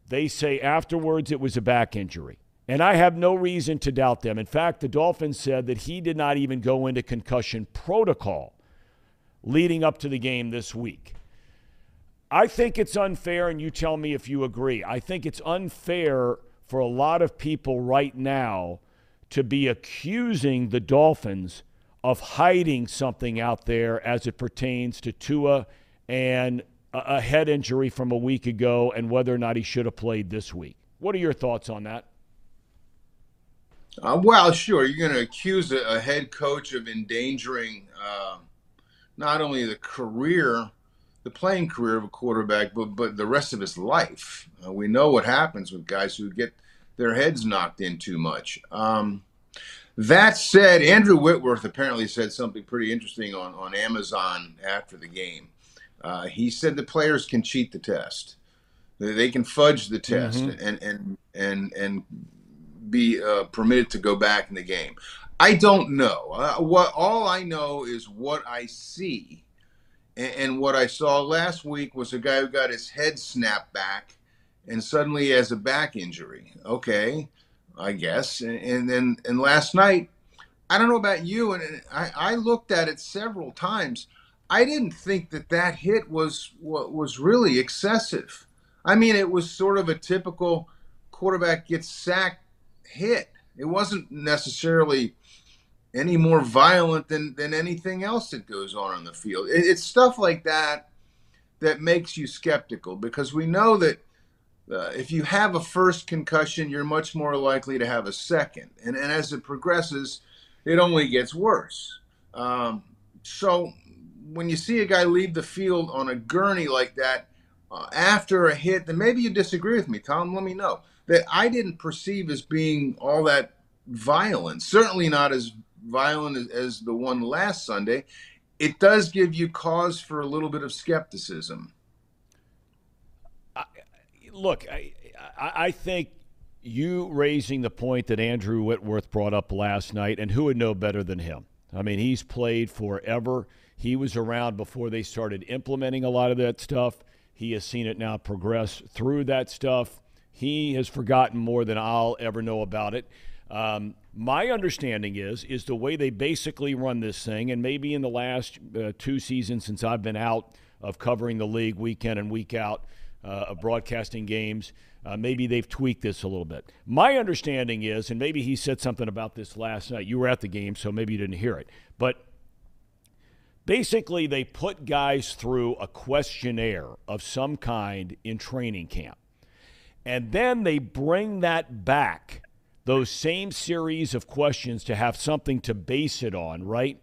they say afterwards it was a back injury. And I have no reason to doubt them. In fact, the Dolphins said that he did not even go into concussion protocol leading up to the game this week. I think it's unfair, and you tell me if you agree. I think it's unfair for a lot of people right now to be accusing the Dolphins of hiding something out there as it pertains to Tua and a head injury from a week ago and whether or not he should have played this week. What are your thoughts on that? Uh, well, sure. You're going to accuse a, a, head coach of endangering uh, not only the career, the playing career of a quarterback, but but the rest of his life. Uh, we know what happens with guys who get their heads knocked in too much. Um, that said, Andrew Whitworth apparently said something pretty interesting on, on Amazon after the game. Uh, he said the players can cheat the test. They can fudge the test mm-hmm. and and and and be uh, permitted to go back in the game. I don't know. Uh, what all I know is what I see, and, and, what I saw last week was a guy who got his head snapped back, and suddenly has a back injury. Okay, I guess. And, and then and last night, I don't know about you, and I, I looked at it several times. I didn't think that that hit was what was really excessive. I mean, it was sort of a typical quarterback gets sacked hit. It wasn't necessarily any more violent than than anything else that goes on on the field. It, it's stuff like that that makes you skeptical because we know that uh, if you have a first concussion, you're much more likely to have a second, and and as it progresses, it only gets worse. Um, so when you see a guy leave the field on a gurney like that uh, after a hit, then maybe you disagree with me, Thom. Let me know that I didn't perceive as being all that violent. Certainly not as violent as, the one last Sunday. It does give you cause for a little bit of skepticism. I, look, I, I think you raising the point that Andrew Whitworth brought up last night, and who would know better than him? I mean, he's played forever. He was around before they started implementing a lot of that stuff. He has seen it now progress through that stuff. He has forgotten more than I'll ever know about it. Um, my understanding is is the way they basically run this thing, and maybe in the last uh, two seasons since I've been out of covering the league week in and week out, uh, of broadcasting games. Uh, maybe they've tweaked this a little bit. My understanding is, and maybe he said something about this last night. You were at the game, so maybe you didn't hear it. But basically, they put guys through a questionnaire of some kind in training camp. And then they bring that back, those same series of questions, to have something to base it on, right?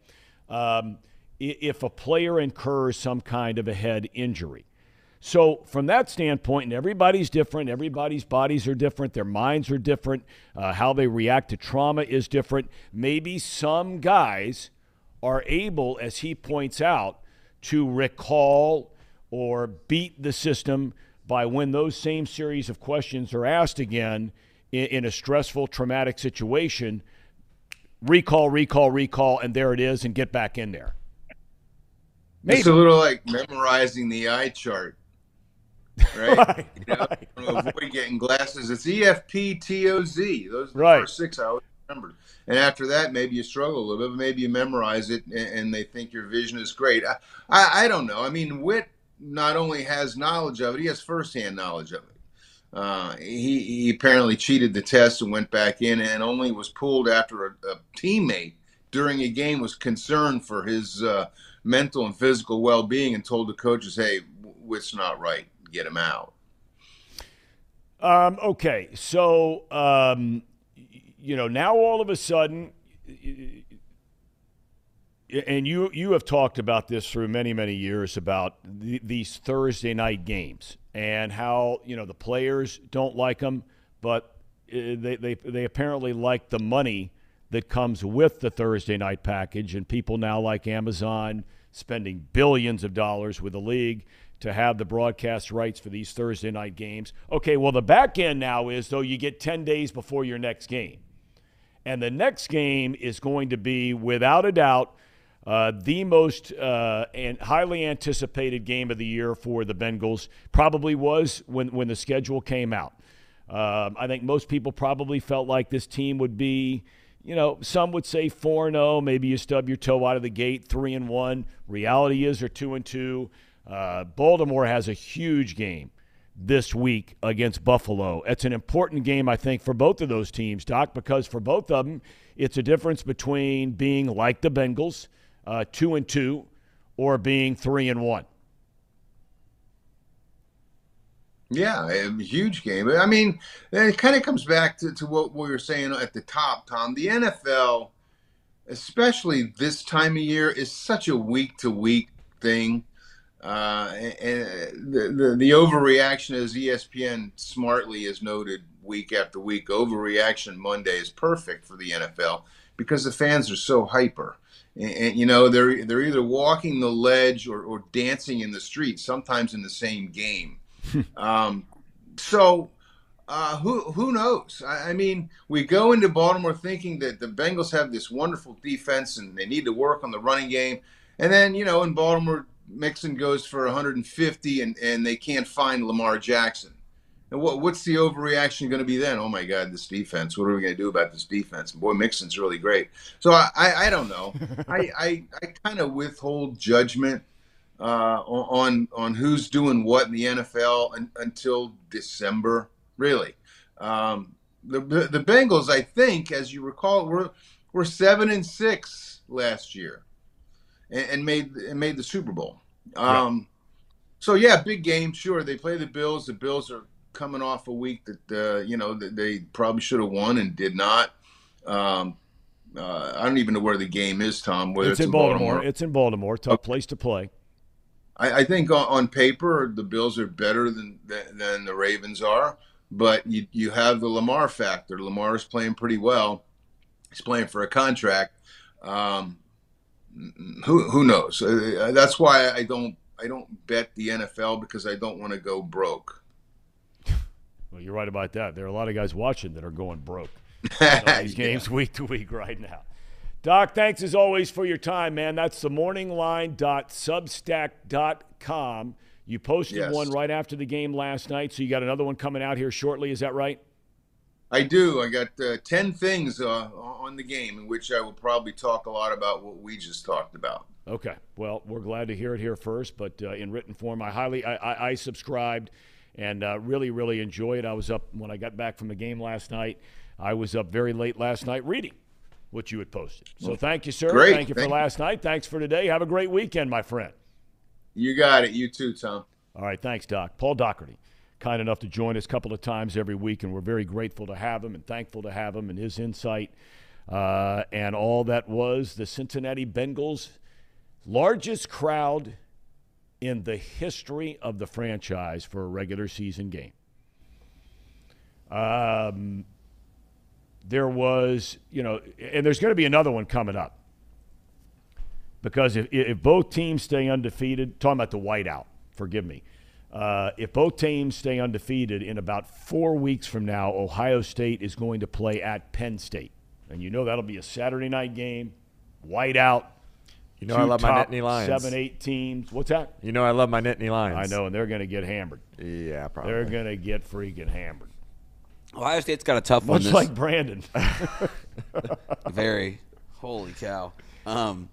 Um, if a player incurs some kind of a head injury. So, from that standpoint, and everybody's different, everybody's bodies are different, their minds are different, uh, how they react to trauma is different. Maybe some guys are able, as he points out, to recall or beat the system by when those same series of questions are asked again in, in a stressful, traumatic situation. Recall, recall, recall, and there it is, and get back in there. Maybe. It's a little like memorizing the eye chart right? right you know, right, avoid right. getting glasses. It's EFP TOZ. Those are the right. first six I always remembered. And after that, maybe you struggle a little bit. Maybe you memorize it, and, and they think your vision is great. I, I, I, don't know. I mean, Whit not only has knowledge of it, he has firsthand knowledge of it. Uh, he, he apparently cheated the test and went back in, and only was pulled after a, a teammate during a game was concerned for his uh, mental and physical well-being and told the coaches, "Hey, it's not right." get him out. Um, okay, so um, you know now all of a sudden, and you you have talked about this through many many years about the, these Thursday night games and how you know the players don't like them, but uh, they they they apparently like the money that comes with the Thursday night package, and people now like Amazon spending billions of dollars with the league to have the broadcast rights for these Thursday night games. Okay, well, the back end now is, though, you get 10 days before your next game. And the next game is going to be, without a doubt, uh, the most uh, and highly anticipated game of the year for the Bengals. Probably was when, when the schedule came out. Um, I think most people probably felt like this team would be, you know, some would say 4 0. Maybe you stub your toe out of the gate, 3 and 1. Reality is they're 2 and 2. Uh, Baltimore has a huge game this week against Buffalo. It's an important game, I think, for both of those teams, Doc, because for both of them, it's a difference between being like the Bengals, uh, two and two, or being three and one. Yeah, a huge game. I mean, it kind of comes back to, to what we were saying at the top, Thom. The NFL, especially this time of year, is such a week to week thing. Uh, and the, the, the overreaction, as ESPN smartly has noted week after week, overreaction Monday is perfect for the NFL because the fans are so hyper. And, and, you know they're they're either walking the ledge or, or dancing in the street, sometimes in the same game. um, so uh, who who knows? I, I, mean, we go into Baltimore thinking that the Bengals have this wonderful defense and they need to work on the running game, and then you know in Baltimore Mixon goes for 150 and, and they can't find Lamar Jackson. And what, what's the overreaction going to be then? Oh my God, this defense. What are we going to do about this defense? boy, Mixon's really great. So I, I, I don't know. I, I, I kind of withhold judgment uh, on on who's doing what in the NFL un, until December. Really, um, the the Bengals. I think, as you recall, were were seven and six last year and, and made and made the Super Bowl. Um. So yeah, big game. Sure, they play the Bills. The Bills are coming off a week that uh, you know that they probably should have won and did not. Um, uh, I don't even know where the game is, Thom. Whether it's, it's in, Baltimore. Baltimore. It's in Baltimore. Tough okay. place to play. I, I think on, on, paper the Bills are better than, than, than the Ravens are, but you you have the Lamar factor. Lamar is playing pretty well. He's playing for a contract. Um, who who knows? Uh, that's why I don't I don't bet the NFL because I don't want to go broke. Well, you're right about that. There are a lot of guys watching that are going broke. these games yeah. week to week right now. Doc, thanks as always for your time, man. That's the morningline.substack.com. You posted yes. one right after the game last night, so you got another one coming out here shortly. Is that right? I do. I got uh, 10 things uh, on the game in which I will probably talk a lot about what we just talked about. Okay. Well, we're glad to hear it here first, but uh, in written form, I highly I, I, I subscribed and uh, really, really enjoy it. I was up when I got back from the game last night. I was up very late last night reading what you had posted. So thank you, sir. Great. Thank you for Thank you. last night. Thanks for today. Have a great weekend, my friend. You got it. You too, Thom. All right, thanks, Doc. Paul Daugherty, kind enough to join us a couple of times every week, and we're very grateful to have him and thankful to have him and his insight uh, and all that was the Cincinnati Bengals' largest crowd in the history of the franchise for a regular season game. Um, there was, you know, and there's going to be another one coming up because if, if both teams stay undefeated, talking about the whiteout, forgive me. Uh, if both teams stay undefeated in about four weeks from now, Ohio State is going to play at Penn State. And you know that'll be a Saturday night game, whiteout. You know I love my top Nittany Lions. Seven, eight teams. What's that? You know I love my Nittany Lions. I know, and they're going to get hammered. Yeah, probably. They're going to get freaking hammered. Ohio State's got a tough one. Much This like Brandon. very. Holy cow. Um,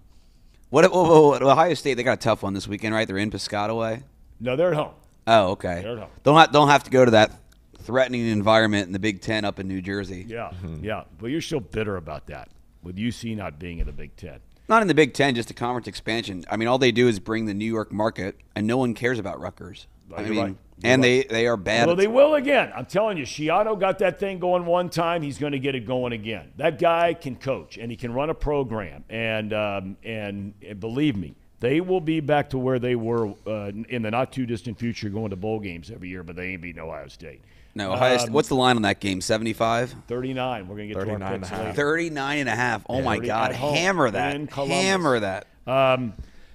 what, what, what, what- Ohio State? They got a tough one this weekend, right? They're in Piscataway. no, they're at home. Oh, okay. They're at home. Don't have, don't have to go to that threatening environment in the Big Ten up in New Jersey. Yeah, yeah. But you're still bitter about that with UC not being in the Big Ten. Not in the Big Ten, just a conference expansion. I mean, all they do is bring the New York market, and no one cares about Rutgers. I mean, right. And right. they they are bad. Well, they will again. I'm telling you, Schiano got that thing going one time. He's going to get it going again. That guy can coach and he can run a program. And um, and, and believe me, they will be back to where they were uh, in the not too distant future, going to bowl games every year. But they ain't beating Ohio State. No, Ohio Um, what's the line on that game? 75? 39. We're going to get to 39 our and a picks half. 39 and a half. Oh, my God. Hammer that. Hammer that. Um,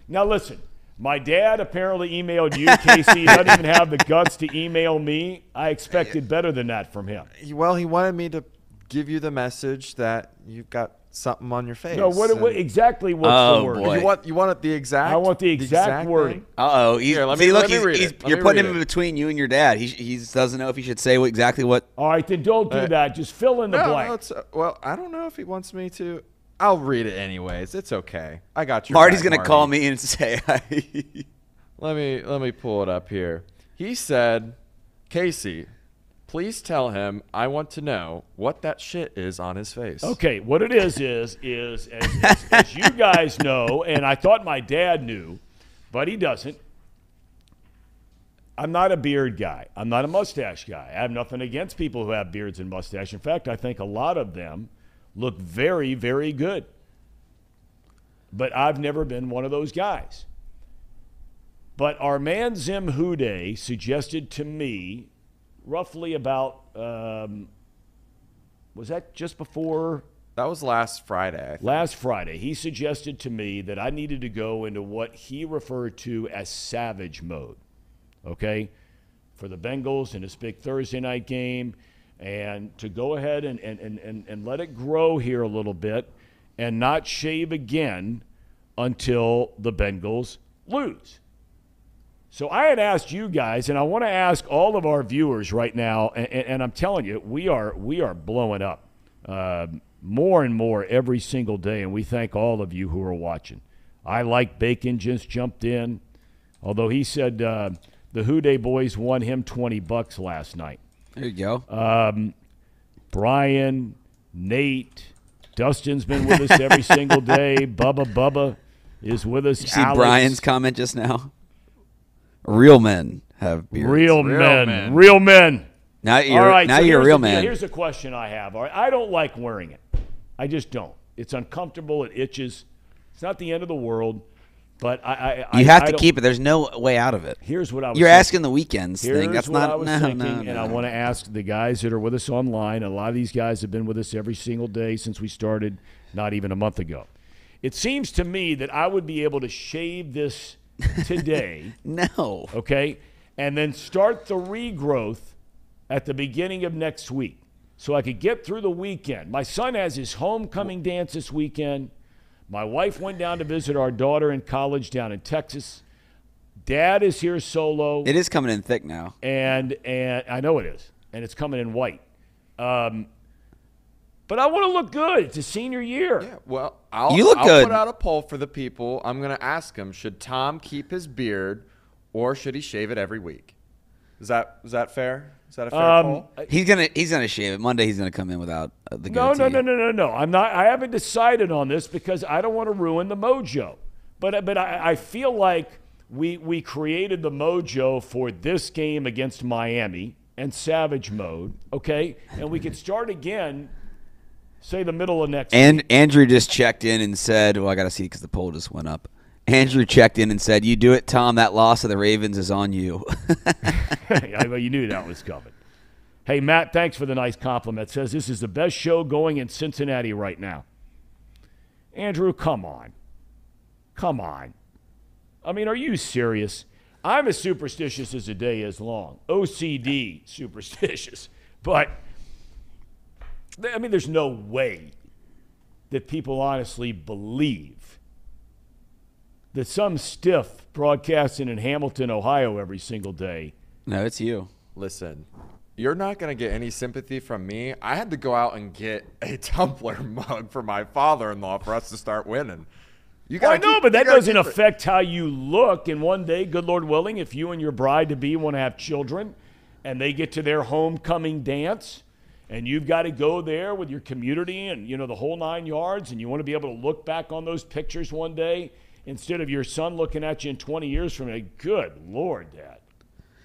now listen, my dad apparently emailed you, Casey. He doesn't even have the guts to email me. I expected better than that from him. Well, he wanted me to give you the message that you've got something on your face. No, what, what and- exactly what's Oh, the word? boy. You want you want it the exact? I want the exact wording. thing? Uh oh. He's, Here, let see, me- look, let me read he's, it. Let you're me putting read him in it. between you and your dad. He, he doesn't know if he should say what, exactly what. All right, then don't do Uh, that. Just fill in the No, blank. no, uh, well, I don't know if he wants me to. I'll read it anyways. It's okay. I got you. Marty's going to call me and say, Let me let me pull it up here. He said, "Casey, please tell him I want to know what that shit is on his face." Okay, what it is is is as, as, as you guys know, and I thought my dad knew, but he doesn't. I'm not a beard guy. I'm not a mustache guy. I have nothing against people who have beards and mustache. In fact, I think a lot of them look very, very good. But I've never been one of those guys. But our man Zim Hude suggested to me, roughly about, um, was that just before That was last Friday. I think. last Friday, he suggested to me that I needed to go into what he referred to as savage mode. Okay? For the Bengals in this big Thursday night game, and to go ahead and, and, and, and, and let it grow here a little bit and not shave again until the Bengals lose. So I had asked you guys, and I want to ask all of our viewers right now, and, and, I'm telling you, we are we are blowing up um, more and more every single day, and we thank all of you who are watching. I like Bacon just jumped in, although he said uh, the Houday boys won him 20 bucks last night. there you go. Brian, Nate, Dustin's been with us every single day. Bubba Bubba is with us. you see Alex. Brian's comment just now? Real men have beards. Real, Real men. men. Real men. Now you're, All right, now so you're a real the deal. man. Here's a question I have. All right, I don't like wearing it. I just don't. It's uncomfortable. It itches. It's not the end of the world, but I. I you I, have I to don't- keep it. There's no way out of it. Here's what I was. You're thinking. asking the weekends Here's thing. That's what not I was no, thinking, no, and I want to ask the guys that are with us online. A lot of these guys have been with us every single day since we started, not even a month ago. It seems to me that I would be able to shave this today. No. okay? And then start the regrowth at the beginning of next week so I could get through the weekend. My son has his homecoming dance this weekend. My wife went down to visit our daughter in college down in Texas. Dad is here solo, It is coming in thick now. and and I know it is, and it's coming in white. Um, but I want to look good. It's a senior year. Yeah, well, I'll, You look I'll good. put out a poll for the people. I'm going to ask them, Should Thom keep his beard, or should he shave it every week? Is that is that fair? Is that a fair Um, call? He's gonna he's gonna shave it Monday. He's gonna come in without uh, the No, no, no, no, no, no. I'm not. I haven't decided on this because I don't want to ruin the mojo. But but I, I feel like we we created the mojo for this game against Miami and Savage Mode. Okay, and we could start again. Say the middle of next. And Andrew just checked in and said, "Well, I got to see because the poll just went up." Andrew checked in and said, "You do it, Thom. That loss of the Ravens is on you." I know you knew that was coming. Hey, Matt, thanks for the nice compliment. Says this is the best show going in Cincinnati right now. Andrew, come on. Come on. I mean, are you serious? I'm as superstitious as the day is long. OCD superstitious. But, I mean, there's no way that people honestly believe that some stiff broadcasting in Hamilton, Ohio every single day no, it's you. Listen, you're not going to get any sympathy from me. I had to go out and get a tumbler mug for my father-in-law for us to start winning. You Well, I gotta know, keep- but that doesn't affect how you look. And one day, good Lord willing, if you and your bride to be want to have children and they get to their homecoming dance and you've got to go there with your community and, you know, the whole nine yards and you want to be able to look back on those pictures one day instead of your son looking at you in 20 years from now, good Lord, Dad.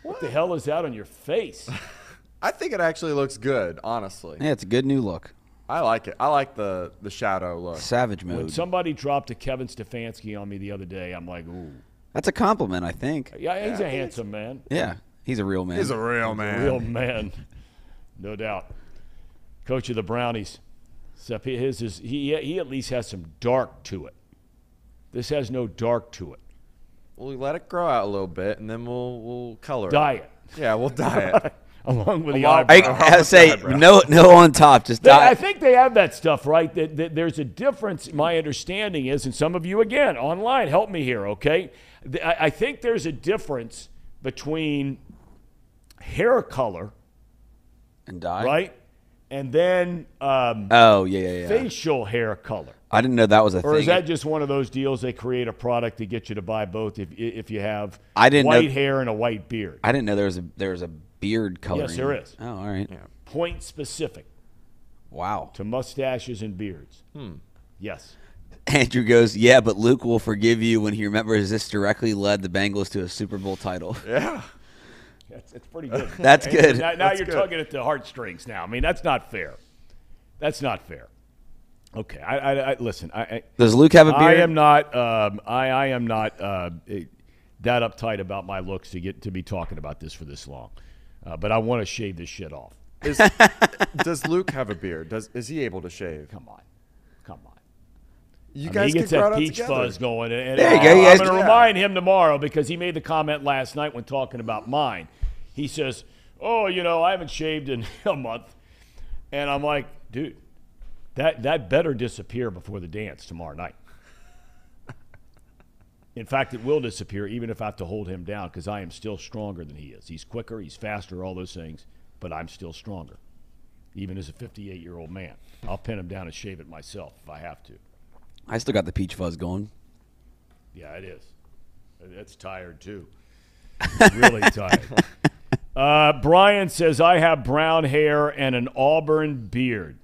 What the hell is that on your face? I think it actually looks good, honestly. Yeah, it's a good new look. I like it. I like the the shadow look. Savage when mode. somebody dropped a Kevin Stefanski on me the other day, I'm like, ooh. That's a compliment, I think. Yeah, he's a handsome man. Yeah, he's a real man. He's a real man. Real man, no doubt. Coach of the Brownies. Except he- his is he he at least has some dark to it. This has no dark to it. We'll let it grow out a little bit, and then we'll we'll color it. Dye it. it Yeah, we'll dye it. along with the Along- eyebrow. I, I say eyebrow. no, no on top. Just They- dye. I think they have that stuff, right? That, that there's a difference. My understanding is, and some of you again online, help me here, okay? I, I think there's a difference between hair color, and dye. right, and then um, Oh yeah, yeah, yeah. facial hair color. I didn't know that was a Or thing. is that just one of those deals they create a product to get you to buy both if if you have I didn't know- white hair and a white beard? I didn't know there was a there was a beard color. Yes, there is. Oh, all right. Point specific Wow. to mustaches and beards. Hmm. Yes. Andrew goes, yeah, but Luke will forgive you when he remembers this directly led the Bengals to a Super Bowl title. yeah. That's, that's pretty good. That's And good. Now, now That's you're good. tugging at the heartstrings. Now, I mean, that's not fair. That's not fair. Okay, I, I, I listen. I, I, Does Luke have a beard? I am not. Um, I, I am not uh, eh, that uptight about my looks to get to be talking about this for this long. Uh, but I want to shave this shit off. Is, does Luke have a beard? Does is he able to shave? Come on, come on. You I mean, guys he gets can that peach together. fuzz going. And, and There you uh, go, you I'm going to Yeah. remind him tomorrow because he made the comment last night when talking about mine. He says, "Oh, you know, I haven't shaved in a month," and I'm like, "Dude, that that better disappear before the dance tomorrow night." In fact, it will disappear even if I have to hold him down because I am still stronger than he is. He's quicker, he's faster, all those things, but I'm still stronger, even as a 58 year old man. I'll pin him down and shave it myself if I have to. I still got the peach fuzz going. Yeah, it is. It's tired too. really tired. Uh, Brian says I have brown hair and an auburn beard.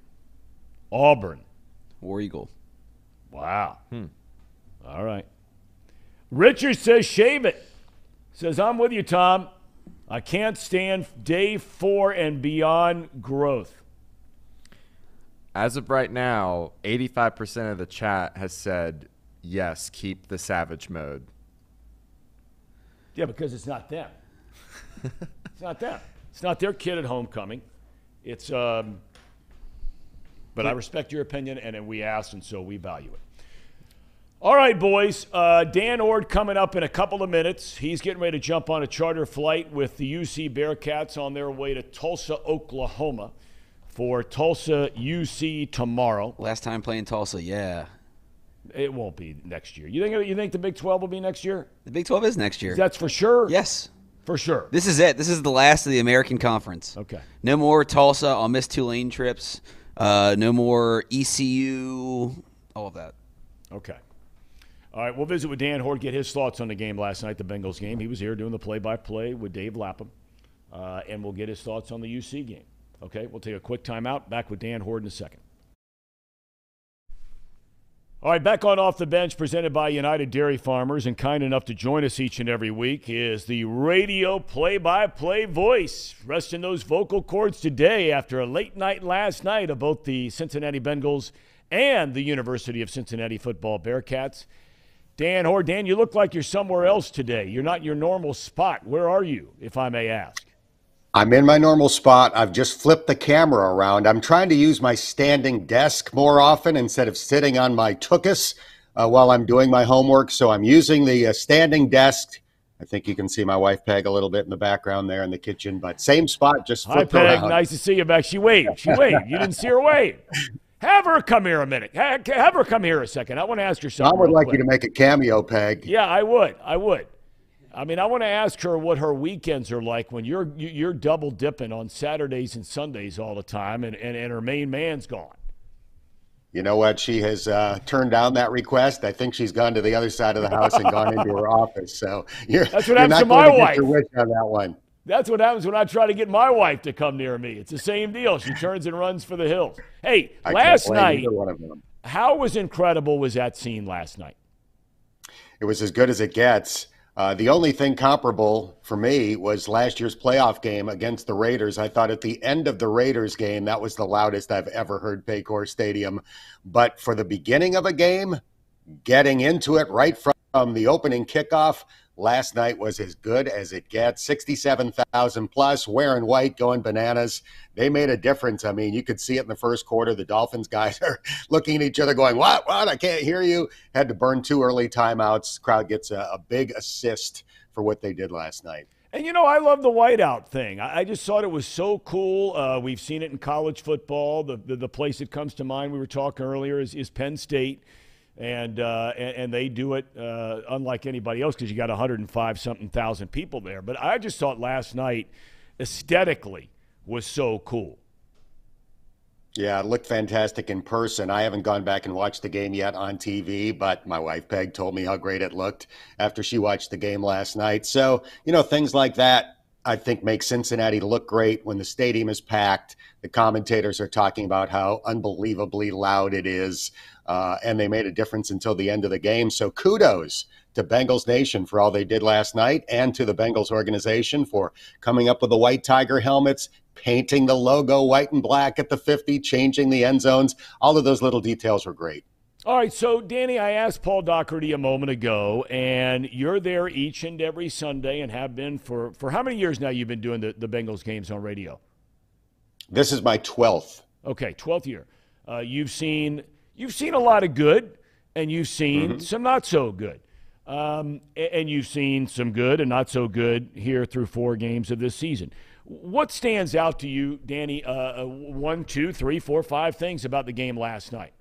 Auburn. War Eagle. Wow. All right. Richard says shave it. Says I'm with you, Thom. I can't stand day four and beyond growth. As of right now, 85% of the chat has said yes, keep the savage mode. Yeah, because it's not them. it's not them. It's not their kid at homecoming. It's um. But I respect your opinion, and then we asked, and so we value it. All right, boys. Uh, Dan Hoard coming up in a couple of minutes. He's getting ready to jump on a charter flight with the UC Bearcats on their way to Tulsa, Oklahoma, for Tulsa UC tomorrow. Last time playing Tulsa, yeah. It won't be next year. You think? You think the Big Twelve will be next year? The Big 12 is next year. That's for sure. yes. For sure. This is it. This is the last of the American Conference. Okay. No more Tulsa. I'll miss Tulane trips. Uh, no more ECU. All of that. Okay. All right, we'll visit with Dan Hoard, get his thoughts on the game last night, the Bengals game. He was here doing the play-by-play with Dave Lapham. uh, and we'll get his thoughts on the UC game. Okay, we'll take a quick timeout. Back with Dan Hoard in a second. All right, back on Off the Bench, presented by United Dairy Farmers, and kind enough to join us each and every week is the radio play by play voice. Resting those vocal cords today after a late night last night of both the Cincinnati Bengals and the University of Cincinnati football Bearcats. Dan Hoard, Dan, you look like you're somewhere else today. You're not your normal spot. Where are you, if I may ask? I'm in my normal spot. I've just flipped the camera around. I'm trying to use my standing desk more often instead of sitting on my tuchus uh, while I'm doing my homework. So I'm using the uh, standing desk. I think you can see my wife Peg a little bit in the background there in the kitchen, but same spot, just flipped Hi, Peg. Around. Nice to see you back. She waved. She waved. you didn't see her wave. Have her come here a minute. Have her come here a second. I want to ask her something. I would like quick. you to make a cameo, Peg. Yeah, I would. I would. I mean, I want to ask her what her weekends are like when you're you're double dipping on Saturdays and Sundays all the time, and, and, and her main man's gone. You know what? She has uh, turned down that request. I think she's gone to the other side of the house and gone into her office. So you're, that's what happens to my wife. on that one. That's what happens when I try to get my wife to come near me. It's the same deal. She turns and runs for the hills. Hey, I last night, how was incredible was that scene last night? It was as good as it gets. Uh, the only thing comparable for me was last year's playoff game against the Raiders. I thought at the end of the Raiders game, that was the loudest I've ever heard Paycor Stadium. But for the beginning of a game, getting into it right from the opening kickoff, last night was as good as it gets 67,000 plus, wearing white, going bananas. They made a difference. I mean, you could see it in the first quarter. The Dolphins guys are looking at each other, going, What? What? I can't hear you. Had to burn two early timeouts. Crowd gets a, a big assist for what they did last night. And you know, I love the whiteout thing. I, just thought it was so cool. Uh, we've seen it in college football. The, the, the place that comes to mind we were talking earlier is, is Penn State and uh, and, and, they do it uh, unlike anybody else because you got 105 something thousand people there. But I just thought last night, aesthetically, was so cool. Yeah, it looked fantastic in person. I haven't gone back and watched the game yet on TV, but my wife Peg told me how great it looked after she watched the game last night. So, you know, things like that I think make Cincinnati look great when the stadium is packed. The commentators are talking about how unbelievably loud it is uh, and they made a difference until the end of the game. So kudos to Bengals Nation for all they did last night and to the Bengals organization for coming up with the white tiger helmets, painting the logo white and black at the 50, changing the end zones. All of those little details were great. All right, so Danny, I asked Paul Daugherty a moment ago, and you're there each and every Sunday and have been for, for how many years now you've been doing the, the Bengals games on radio? This is my 12th. Okay, 12th year. Uh, you've seen you've seen a lot of good and you've seen mm-hmm. some not so good. Um, and you've seen some good and not so good here through four games of this season. What stands out to you, Danny? Uh, uh, one, two, three, four, five things about the game last night.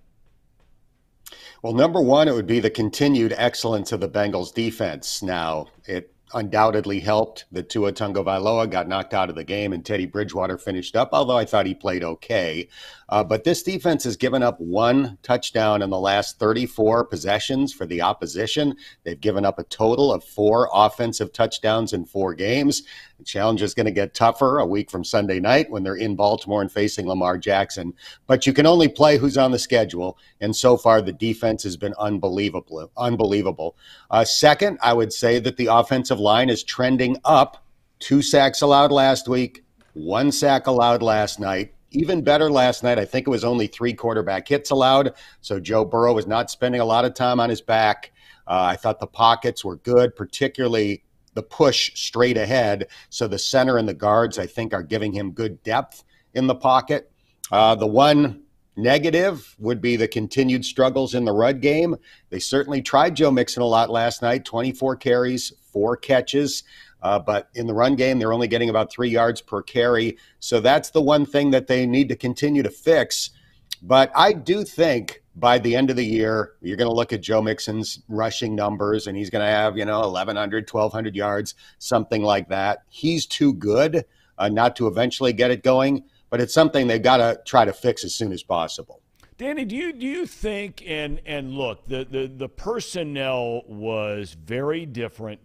Well, number one, it would be the continued excellence of the Bengals defense. Now, it undoubtedly helped that Tua Tagovailoa got knocked out of the game and Teddy Bridgewater finished up, although I thought he played okay. Uh, but this defense has given up one touchdown in the last 34 possessions for the opposition. They've given up a total of four offensive touchdowns in four games. The challenge is going to get tougher a week from Sunday night when they're in Baltimore and facing Lamar Jackson. But you can only play who's on the schedule, and so far the defense has been unbelievable. Unbelievable. Uh, second, I would say that the offensive line is trending up. Two sacks allowed last week, one sack allowed last night even better last night. I think it was only three quarterback hits allowed. So Joe Burrow was not spending a lot of time on his back. Uh, I thought the pockets were good, particularly the push straight ahead. So the center and the guards, I think, are giving him good depth in the pocket. Uh, the one negative would be the continued struggles in the run game. They certainly tried Joe Mixon a lot last night 24 carries, four catches. Uh, but in the run game, they're only getting about three yards per carry. So that's the one thing that they need to continue to fix. But I do think by the end of the year, you're going to look at Joe Mixon's rushing numbers and he's going to have, you know, 1,100, 1,200 yards, something like that. He's too good uh, not to eventually get it going, but it's something they've got to try to fix as soon as possible. Danny, do you do you think and and look the the the personnel was very different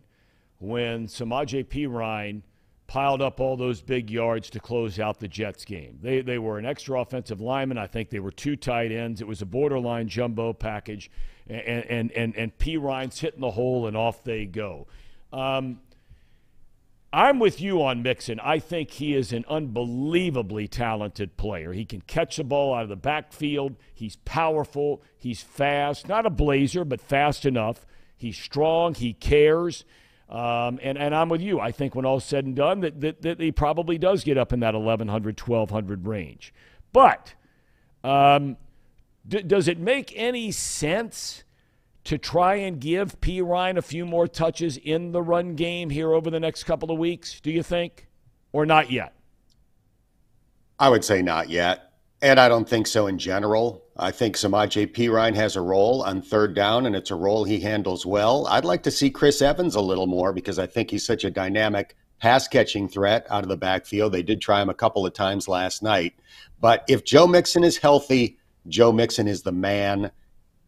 when Samaje Perine piled up all those big yards to close out the Jets game. They, they were an extra offensive lineman. I think they were two tight ends. It was a borderline jumbo package. And, and, and, and Perine's hitting the hole, and off they go. Um, I'm with you on Mixon. I think he is an unbelievably talented player. He can catch the ball out of the backfield. He's powerful. He's fast. Not a blazer, but fast enough. He's strong. He cares. Um, and, and I'm with you. I think when all's said and done, that, that, that he probably does get up in that 1,100, 1,200 range. But um, d- does it make any sense to try and give Perine a few more touches in the run game here over the next couple of weeks, do you think? Or not yet? I would say not yet. And I don't think so in general. I think Samaje Perine has a role on third down, and it's a role he handles well. I'd like to see Chris Evans a little more because I think he's such a dynamic pass catching threat out of the backfield. They did try him a couple of times last night. But if Joe Mixon is healthy, Joe Mixon is the man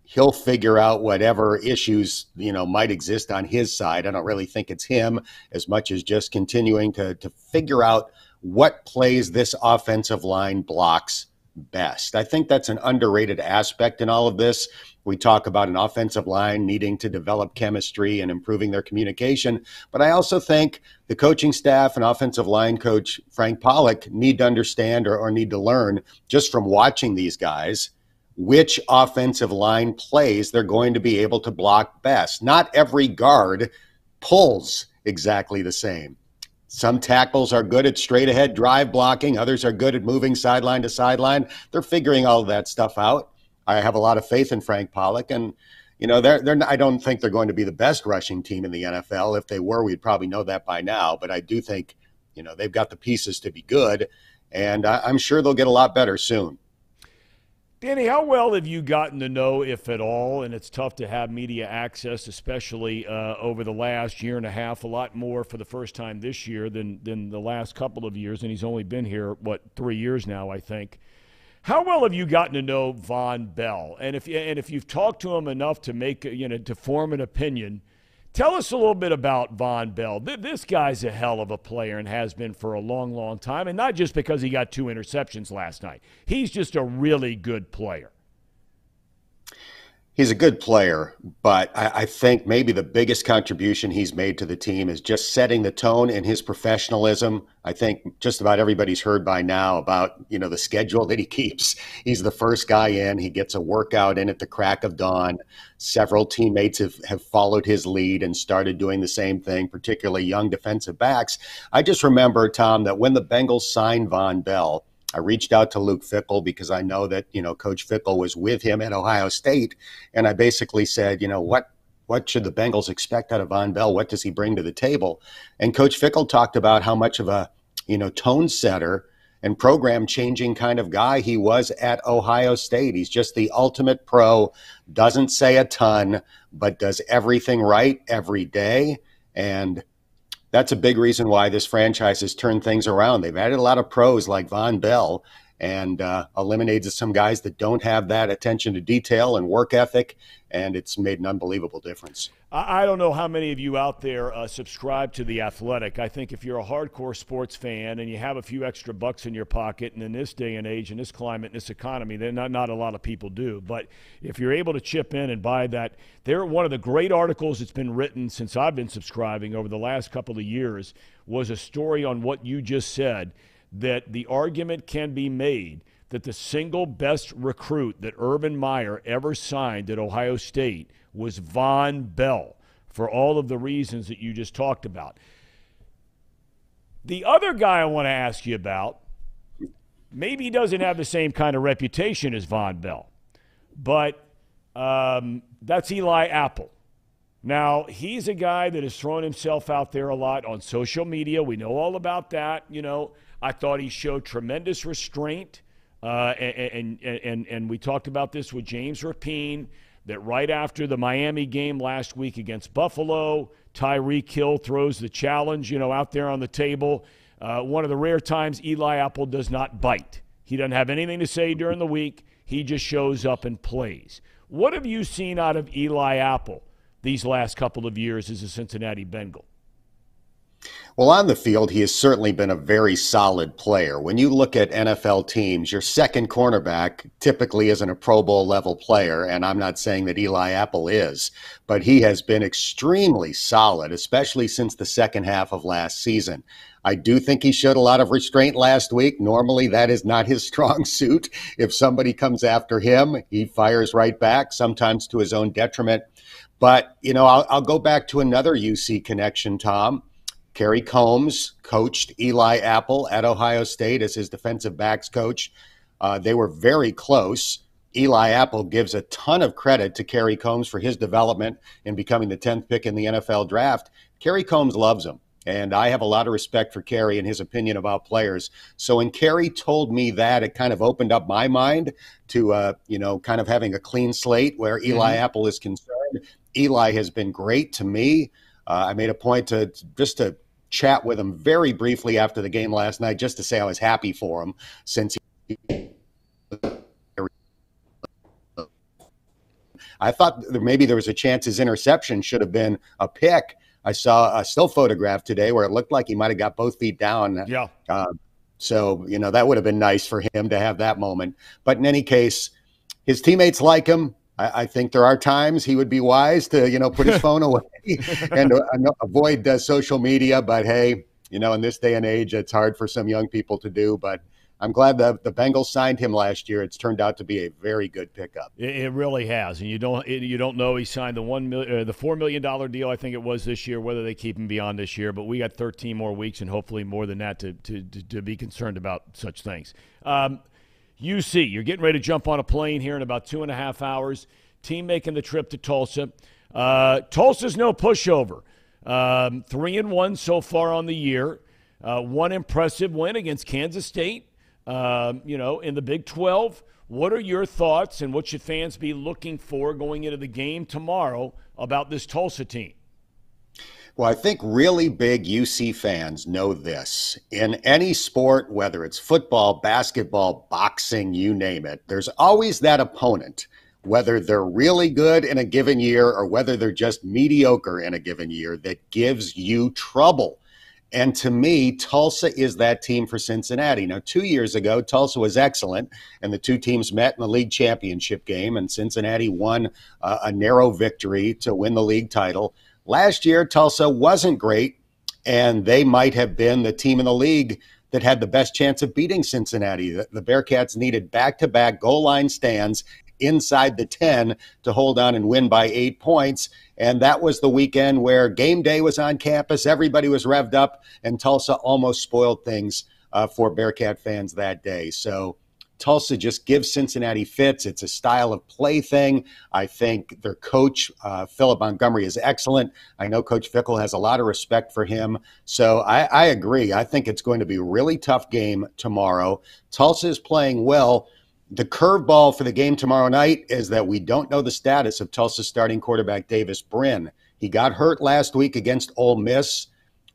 he'll figure out whatever issues you know might exist on his side. I don't really think it's him as much as just continuing to to figure out what plays this offensive line blocks best. I think that's an underrated aspect in all of this. We talk about an offensive line needing to develop chemistry and improving their communication, but I also think the coaching staff and offensive line coach Frank Pollack need to understand or, or need to learn just from watching these guys which offensive line plays they're going to be able to block best. Not every guard pulls exactly the same. Some tackles are good at straight ahead drive blocking, others are good at moving sideline to sideline. They're figuring all that stuff out. I have a lot of faith in Frank Pollack and you know, they're, they're, I don't think they're going to be the best rushing team in the NFL. If they were, we'd probably know that by now. But I do think, you know, they've got the pieces to be good, and I'm sure they'll get a lot better soon. Danny, how well have you gotten to know, if at all, and it's tough to have media access, especially uh, over the last year and a half, a lot more for the first time this year than, than the last couple of years, and he's only been here, what, three years now, I think. How well have you gotten to know Vonn Bell? And if, and if you've talked to him enough to make, you know, to form an opinion – Tell us a little bit about Vonn Bell. This guy's a hell of a player and has been for a long, long time, and not just because he got two interceptions last night. He's just a really good player he's a good player, but I, I, think maybe the biggest contribution he's made to the team is just setting the tone in his professionalism. I think just about everybody's heard by now about you know the schedule that he keeps. He's the first guy in. He gets a workout in at the crack of dawn. Several teammates have, have followed his lead and started doing the same thing, particularly young defensive backs. I just remember, Thom, that when the Bengals signed Vonn Bell, I reached out to Luke Fickell because I know that, you know, Coach Fickell was with him at Ohio State. And I basically said, you know, what what should the Bengals expect out of Vonn Bell? What does he bring to the table? And Coach Fickell talked about how much of a, you know, tone setter and program changing kind of guy he was at Ohio State. He's just the ultimate pro, doesn't say a ton, but does everything right every day. And that's a big reason why this franchise has turned things around. They've added a lot of pros like Vonn Bell and uh, eliminated some guys that don't have that attention to detail and work ethic, and it's made an unbelievable difference. I don't know how many of you out there uh, subscribe to The Athletic. I think if you're a hardcore sports fan and you have a few extra bucks in your pocket, and in this day and age, in this climate, in this economy, then not, not a lot of people do. But if you're able to chip in and buy that, they're one of the great articles that's been written since I've been subscribing over the last couple of years was a story on what you just said that the argument can be made that the single best recruit that Urban Meyer ever signed at Ohio State was Vonn Bell for all of the reasons that you just talked about. The other guy I want to ask you about, maybe he doesn't have the same kind of reputation as Vonn Bell, but um, that's Eli Apple. Now, he's a guy that has thrown himself out there a lot on social media. We know all about that. You know, I thought he showed tremendous restraint. Uh, and, and, and, we talked about this with James Rapien that right after the Miami game last week against Buffalo, Tyreek Hill throws the challenge, you know, out there on the table. Uh, one of the rare times Eli Apple does not bite. He doesn't have anything to say during the week. He just shows up and plays. What have you seen out of Eli Apple these last couple of years as a Cincinnati Bengal? Well, on the field, he has certainly been a very solid player. When you look at NFL teams, your second cornerback typically isn't a Pro Bowl level player, and I'm not saying that Eli Apple is, but he has been extremely solid, especially since the second half of last season. I do think he showed a lot of restraint last week. Normally, that is not his strong suit. If somebody comes after him, he fires right back, sometimes to his own detriment. But, you know, I'll, I'll go back to another UC connection, Thom. Kerry Coombs coached Eli Apple at Ohio State as his defensive backs coach. Uh, they were very close. Eli Apple gives a ton of credit to Kerry Coombs for his development in becoming the 10th pick in the NFL draft. Kerry Coombs loves him. And I have a lot of respect for Kerry and his opinion about players. So when Kerry told me that, it kind of opened up my mind to, uh, you know, kind of having a clean slate where Eli mm-hmm. Apple is concerned. Eli has been great to me. Uh, I made a point to just to chat with him very briefly after the game last night, just to say I was happy for him since he. I thought maybe there was a chance his interception should have been a pick. I saw a still photograph today where it looked like he might have got both feet down. Yeah. Uh, so, you know, that would have been nice for him to have that moment. But in any case, his teammates like him. I, I, think there are times he would be wise to, you know, put his phone away and uh, avoid uh, social media. But hey, you know, in this day and age, it's hard for some young people to do. But I'm glad the the Bengals signed him last year. It's turned out to be a very good pickup. It, it really has, and you don't it, you don't know he signed the one million, uh, the four million dollar deal. I think it was this year. Whether they keep him beyond this year, but we got 13 more weeks and hopefully more than that to to, to, to be concerned about such things. Um, UC, you're getting ready to jump on a plane here in about two and a half hours. Team making the trip to Tulsa. Uh, Tulsa's no pushover. Um, three and one so far on the year. Uh, one impressive win against Kansas State. Um, you know, in the Big 12. What are your thoughts and what should fans be looking for going into the game tomorrow about this Tulsa team? Well, I think really big UC fans know this. In any sport, whether it's football, basketball, boxing, you name it, there's always that opponent, whether they're really good in a given year or whether they're just mediocre in a given year, that gives you trouble. And to me, Tulsa is that team for Cincinnati. Now, two years ago, Tulsa was excellent, and the two teams met in the league championship game, and Cincinnati won uh, a narrow victory to win the league title. Last year, Tulsa wasn't great, and they might have been the team in the league that had the best chance of beating Cincinnati. The, Bearcats needed back to back goal line stands inside the 10 to hold on and win by eight points. And that was the weekend where game day was on campus. Everybody was revved up, and Tulsa almost spoiled things uh, for Bearcat fans that day. So Tulsa just gives Cincinnati fits. It's a style of play thing. I think their coach, uh, Philip Montgomery, is excellent. I know Coach Fickell has a lot of respect for him. So I, I agree. I think it's going to be a really tough game tomorrow. Tulsa is playing well. The curveball for the game tomorrow night is that we don't know the status of Tulsa's starting quarterback Davis Brin. He got hurt last week against Ole Miss.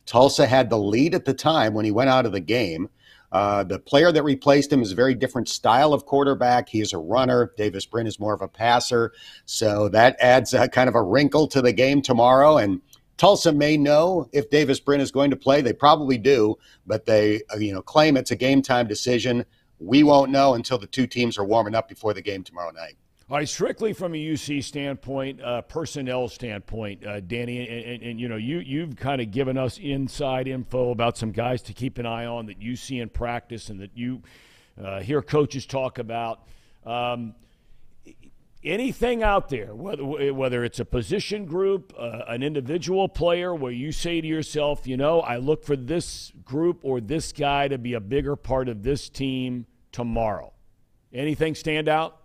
Tulsa had the lead at the time when he went out of the game. Uh, the player that replaced him is a very different style of quarterback. He is a runner. Davis Brin is more of a passer. So that adds a, kind of a wrinkle to the game tomorrow. And Tulsa may know if Davis Brin is going to play. They probably do, but they uh, you know claim it's a game time decision. We won't know until the two teams are warming up before the game tomorrow night. All right, strictly from a UC standpoint, uh, personnel standpoint, uh, Danny, and, and, and, you know, you you've kind of given us inside info about some guys to keep an eye on that you see in practice and that you uh, hear coaches talk about. Um, anything out there, whether whether it's a position group, uh, an individual player, where you say to yourself, you know, I look for this group or this guy to be a bigger part of this team tomorrow. Anything stand out?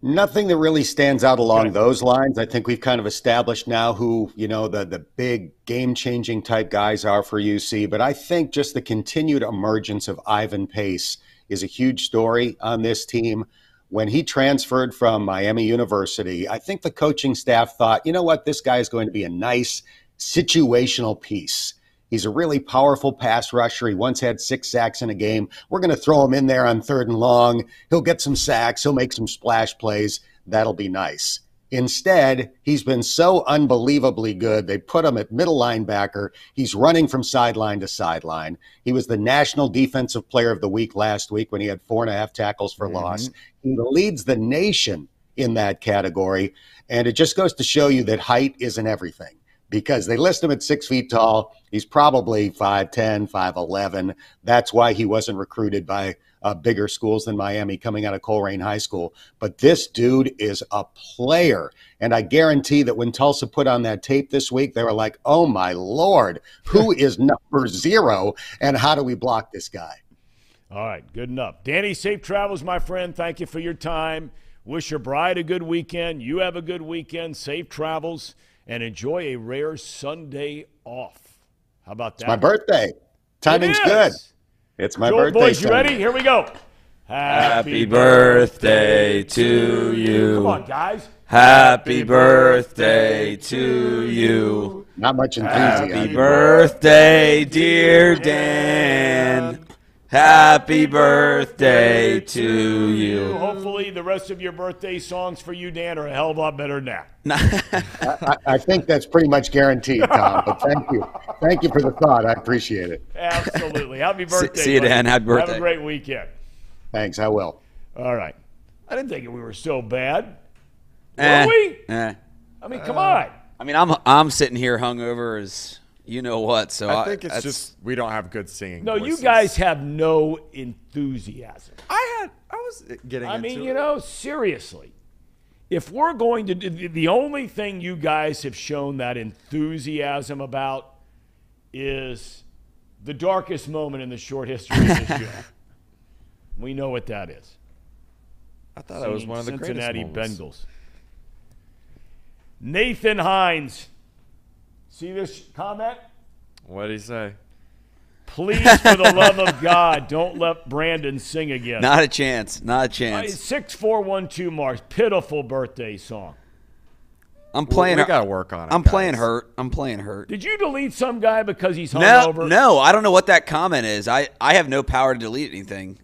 Nothing that really stands out along those lines. I think we've kind of established now who, you know, the the big game-changing type guys are for UC, but I think just the continued emergence of Ivan Pace is a huge story on this team. When he transferred from Miami University, I think the coaching staff thought, you know what, this guy is going to be a nice situational piece. He's a really powerful pass rusher. He once had six sacks in a game. We're going to throw him in there on third and long. He'll get some sacks. He'll make some splash plays. That'll be nice. Instead, he's been so unbelievably good. They put him at middle linebacker. He's running from sideline to sideline. He was the National Defensive Player of the Week last week when he had four and a half tackles for mm-hmm. loss. He leads the nation in that category. And it just goes to show you that height isn't everything because they list him at six feet tall. He's probably 5'10, 5'11. That's why he wasn't recruited by uh, bigger schools than Miami coming out of Colerain High School. But this dude is a player. And I guarantee that when Tulsa put on that tape this week, they were like, oh my Lord, who is number zero? And how do we block this guy? All right, good enough. Danny, safe travels, my friend. Thank you for your time. Wish your bride a good weekend. You have a good weekend. Safe travels and enjoy a rare Sunday off. How about that? It's my birthday. Timing's good. It's my Joel, birthday. Boys, you ready? Here we go. Happy birthday to you. Come on, guys. Happy birthday to you. Not much enthusiasm. Happy birthday, dear Dan. Happy birthday to you. Hopefully, the rest of your birthday songs for you, Dan, are a hell of a lot better than that. I, I, think that's pretty much guaranteed, Thom. But thank you, thank you for the thought. I appreciate it. Absolutely. Happy birthday. See, you, Dan. Happy birthday. Have a great weekend. Thanks. I will. All right. I didn't think we were so bad. Eh, were we? Eh. I mean, come uh, on. I mean, I'm I'm sitting here hungover as you know what. So I think it's just we don't have good singing. No, voices. you guys have no enthusiasm. I had, I was getting. I mean, it. you know, seriously, if we're going to, do, the only thing you guys have shown that enthusiasm about is the darkest moment in the short history of this show. We know what that is. I thought that was one of the Cincinnati greatest Bengals. Nathan Hines See this comment? What did he say? Please, for the love of God, don't let Brandon sing again. Not a chance. Not a chance. Six four one two Mars. Pitiful birthday song. I'm playing. We, we got to work on it. I'm guys. playing hurt. I'm playing hurt. Did you delete some guy because he's hungover? No, no. I don't know what that comment is. I I have no power to delete anything.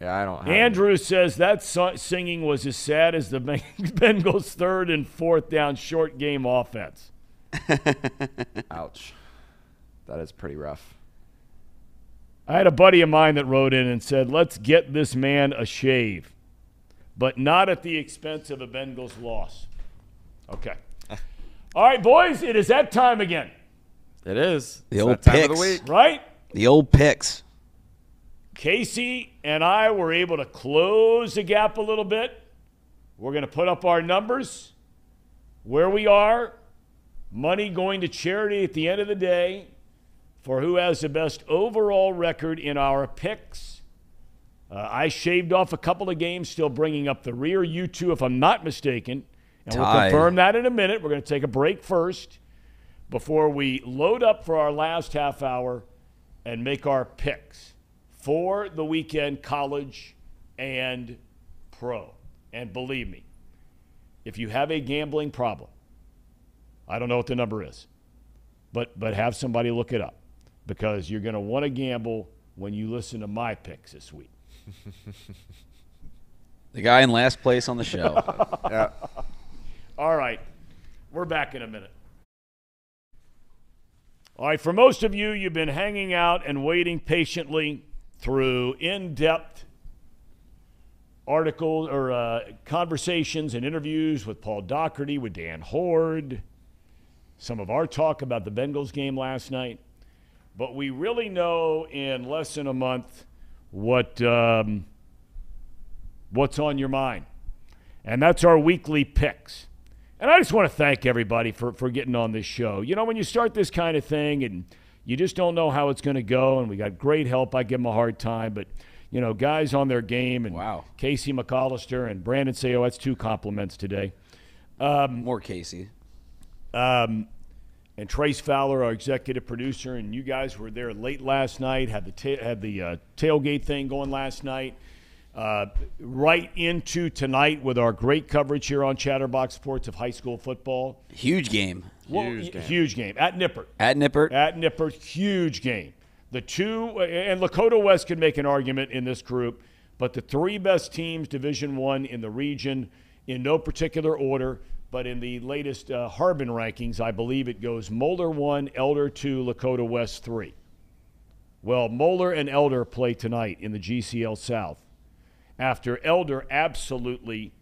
Yeah, I don't. Andrew any. says that singing was as sad as the Bengals' third and fourth down short game offense. Ouch. That is pretty rough. I had a buddy of mine that wrote in and said, let's get this man a shave, but not at the expense of a Bengals loss. Okay. All right, boys, it is that time again. It is. The it's old picks. of the week. Right? The old picks. Casey and I were able to close the gap a little bit. We're going to put up our numbers, where we are, Money going to charity at the end of the day for who has the best overall record in our picks. Uh, I shaved off a couple of games, still bringing up the rear. You two, if I'm not mistaken. And we'll confirm that in a minute. We're going to take a break first before we load up for our last half hour and make our picks for the weekend, college and pro. And believe me, if you have a gambling problem, I don't know what the number is, but but have somebody look it up because you're going to want to gamble when you listen to my picks this week. the guy in last place on the show. yeah. All right, we're back in a minute. All right, for most of you, you've been hanging out and waiting patiently through in depth articles or uh, conversations and interviews with Paul Daugherty, with Dan Hoard, some of our talk about the Bengals game last night. But we really know in less than a month what um, what's on your mind. And that's our weekly picks. And I just want to thank everybody for, for getting on this show. You know, when you start this kind of thing and you just don't know how it's going to go, and we got great help, I give them a hard time. But, you know, guys on their game, and wow. Casey McAllister and Brandon Sayo, that's two compliments today. Um, More Casey. Um, and Trace Fowler, our executive producer, and you guys were there late last night. Had the ta- had the uh, tailgate thing going last night. Uh, right into tonight with our great coverage here on Chatterbox Sports of high school football. Huge game. Well, huge game. Huge game at Nippert. At Nippert. At Nippert. Huge game. The two and Lakota West could make an argument in this group, but the three best teams, Division One in the region, in no particular order but in the latest uh, Harbin rankings, I believe it goes Moeller 1, Elder 2, Lakota West 3. Well, Moeller and Elder play tonight in the GCL South after Elder absolutely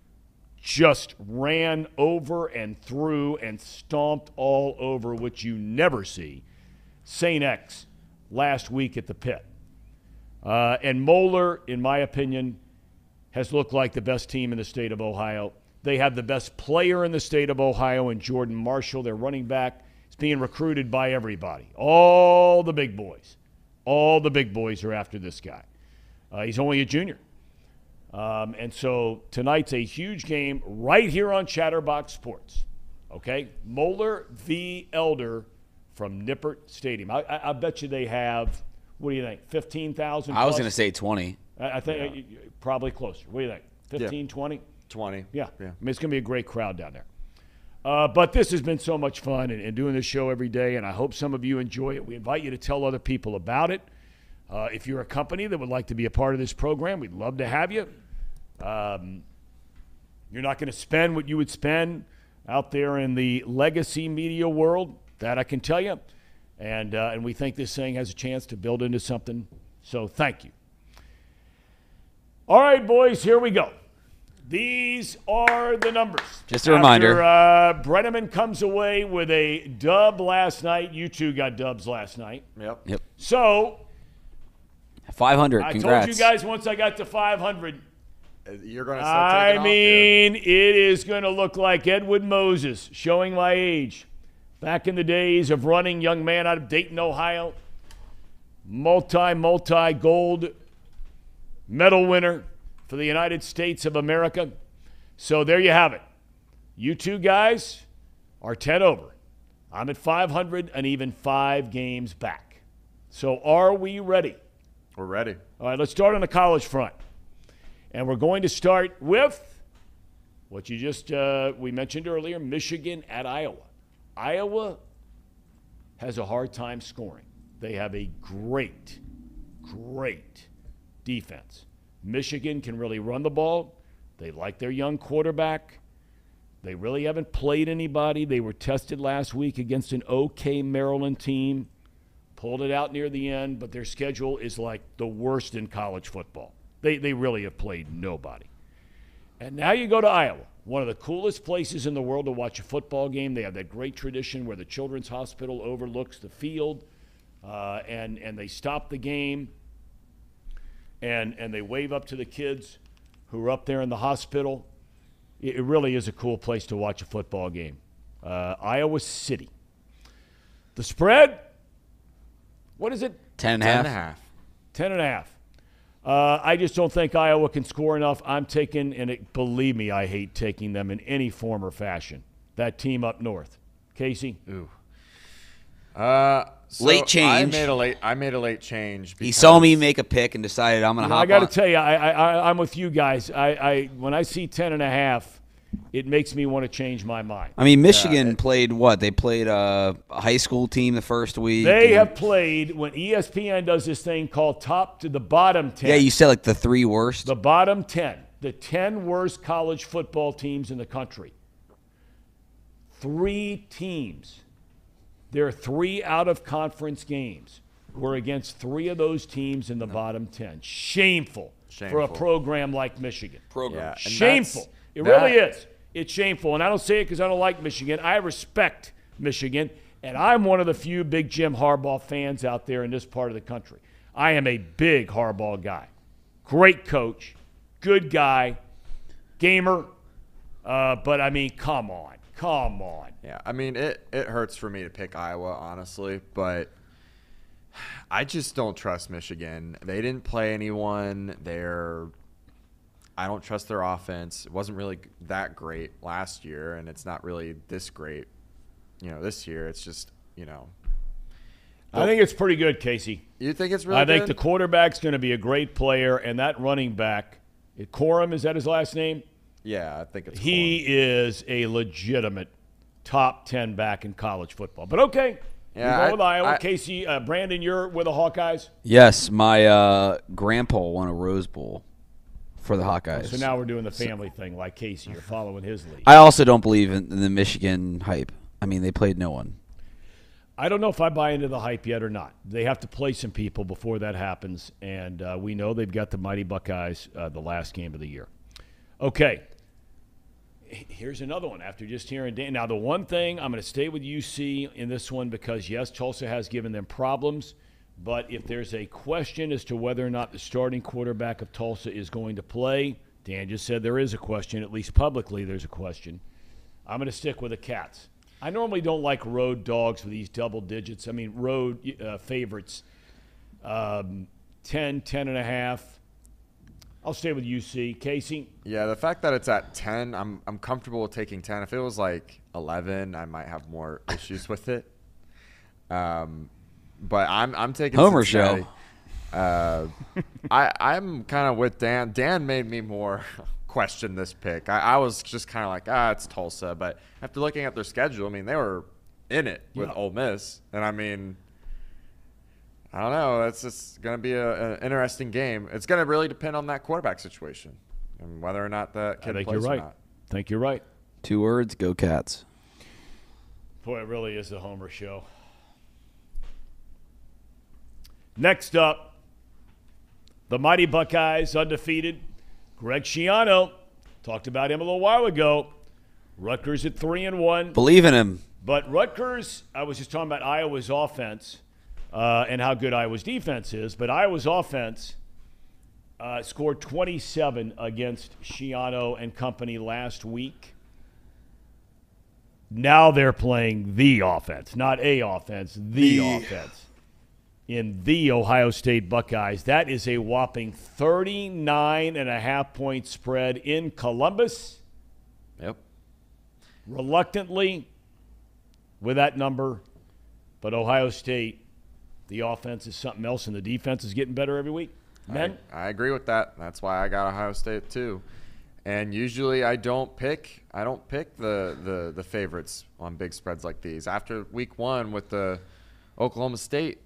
just ran over and through and stomped all over, which you never see, St. X last week at the pit. Uh, and Moeller, in my opinion, has looked like the best team in the state of Ohio. They have the best player in the state of Ohio in Jordan Marshall, their running back. He's being recruited by everybody, all the big boys. All the big boys are after this guy. Uh, he's only a junior. Um, and so tonight's a huge game right here on Chatterbox Sports. Okay? Moeller v. Elder from Nippert Stadium. I, I, I bet you they have, what do you think, 15,000? I was going to say 20. I, I think uh, probably closer. What do you think? 15, 20? 20. Yeah. Yeah. I mean, it's going to be a great crowd down there. Uh, but this has been so much fun and, and doing this show every day, and I hope some of you enjoy it. We invite you to tell other people about it. Uh, if you're a company that would like to be a part of this program, we'd love to have you. Um, you're not going to spend what you would spend out there in the legacy media world. That I can tell you. And, uh, and we think this thing has a chance to build into something. So thank you. All right, boys, here we go. These are the numbers. Just a reminder. After, uh, Brennaman comes away with a dub last night. You two got dubs last night. Yep. Yep. So 500. I Congrats. told you guys once I got to 500. Uh, You're going to start taking I off here. mean, it is going to look like Edwin Moses, showing my age. Back in the days of running, young man out of Dayton, Ohio, multi, multi gold medal winner for the United States of America. So there you have it. You two guys are 10 over. I'm at 500 and even five games back. So are we ready? We're ready. All right, let's start on the college front. And we're going to start with what you just uh, we mentioned earlier, Michigan at Iowa. Iowa has a hard time scoring. They have a great, great defense. Michigan can really run the ball. They like their young quarterback. They really haven't played anybody. They were tested last week against an okay Maryland team. Pulled it out near the end, but their schedule is like the worst in college football. They, they really have played nobody. And now you go to Iowa, one of the coolest places in the world to watch a football game. They have that great tradition where the Children's Hospital overlooks the field, uh, and, and they stop the game and, and they wave up to the kids who are up there in the hospital. It, it really is a cool place to watch a football game. Uh, Iowa City. The spread, what is it? 10 and a 10 half. and a half. Ten and a half. Uh, I just don't think Iowa can score enough. I'm taking, and it, believe me, I hate taking them in any form or fashion. That team up north, Casey. Ooh. Uh, so Late I change. made a late. I made a late change. He saw me make a pick and decided I'm going You to know, hop I got to tell you, I, I, I, I'm with you guys. I, I, when I see ten and a half, it makes me want to change my mind. I mean, Michigan played what? They played a high school team the first week. They and- have played when ESPN does this thing called top to the bottom ten. Yeah, you said like the three worst. the bottom 10, the 10 worst college football teams in the country. Three teams. Their three out of conference games were against three of those teams in the bottom 10. Shameful, for a program like Michigan. program. Yeah, Shameful. It that- really is. It's shameful. And I don't say it because I don't like Michigan. I respect Michigan. And I'm one of the few big Jim Harbaugh fans out there in this part of the country. I am a big Harbaugh guy. Great coach, good guy, gamer. Uh, but I mean, come on. Come on. Yeah, I mean it. It hurts for me to pick Iowa, honestly, but I just don't trust Michigan. They didn't play anyone. They're. I don't trust their offense. It wasn't really that great last year, and it's not really this great. You know, this year it's just you know. I think it's pretty good, Casey. You think it's really? I think the quarterback's going to be a great player, and that running back, Corum, is that his last name? Yeah, I think it's. He is a legitimate top 10 back in college football. But okay. Yeah, you go I- with Iowa. I- Casey, uh, Brandon, you're with the Hawkeyes. Yes, my uh, grandpa won a Rose Bowl for the Hawkeyes. So now we're doing the family thing, like Casey. You're following his lead. I also don't believe in, in the Michigan hype. I mean, they played no one. I don't know if I buy into the hype yet or not. They have to play some people before that happens, and uh, we know they've got the mighty Buckeyes uh, the last game of the year. Okay, H- here's another one. After just hearing Dan, now the one thing I'm going to stay with UC in this one because yes, Tulsa has given them problems, but if there's a question as to whether or not the starting quarterback of Tulsa is going to play, Dan just said there is a question. At least publicly, there's a question. I'm going to stick with the Cats. I normally don't like road dogs with these double digits. I mean, road uh, favorites, um, 10, 10 and a half. I'll stay with UC. Casey, Yeah, the fact that it's at 10, I'm I'm comfortable with taking 10. If it was like 11, I might have more issues with it. Um, but I'm I'm taking Homer Cincinnati. show. Uh, I I'm kind of with Dan. Dan made me more question this pick. I, I was just kind of like, ah, it's Tulsa. But after looking at their schedule, I mean, they were in it with Yeah. Ole Miss, and I mean, I don't know. It's just going to be a, an interesting game. It's going to really depend on that quarterback situation and whether or not that the I kid think plays you're or right. not. think you're right. Two words, go Cats. Boy, it really is a Homer show. Next up, the mighty Buckeyes, undefeated. Greg Schiano talked about him a little while ago. Rutgers at three and one. Believe in him. But Rutgers, I was just talking about Iowa's offense uh, and how good Iowa's defense is. But Iowa's offense uh, scored 27 against Schiano and company last week. Now they're playing the offense, not a offense, the, offense in the Ohio State Buckeyes. That is a whopping 39 and a half point spread in Columbus. Yep. Reluctantly, with that number, but Ohio State, the offense is something else, and the defense is getting better every week. Men, I, I agree with that. That's why I got Ohio State too. And usually I don't pick I don't pick the, the, the favorites on big spreads like these. After week one with the Oklahoma State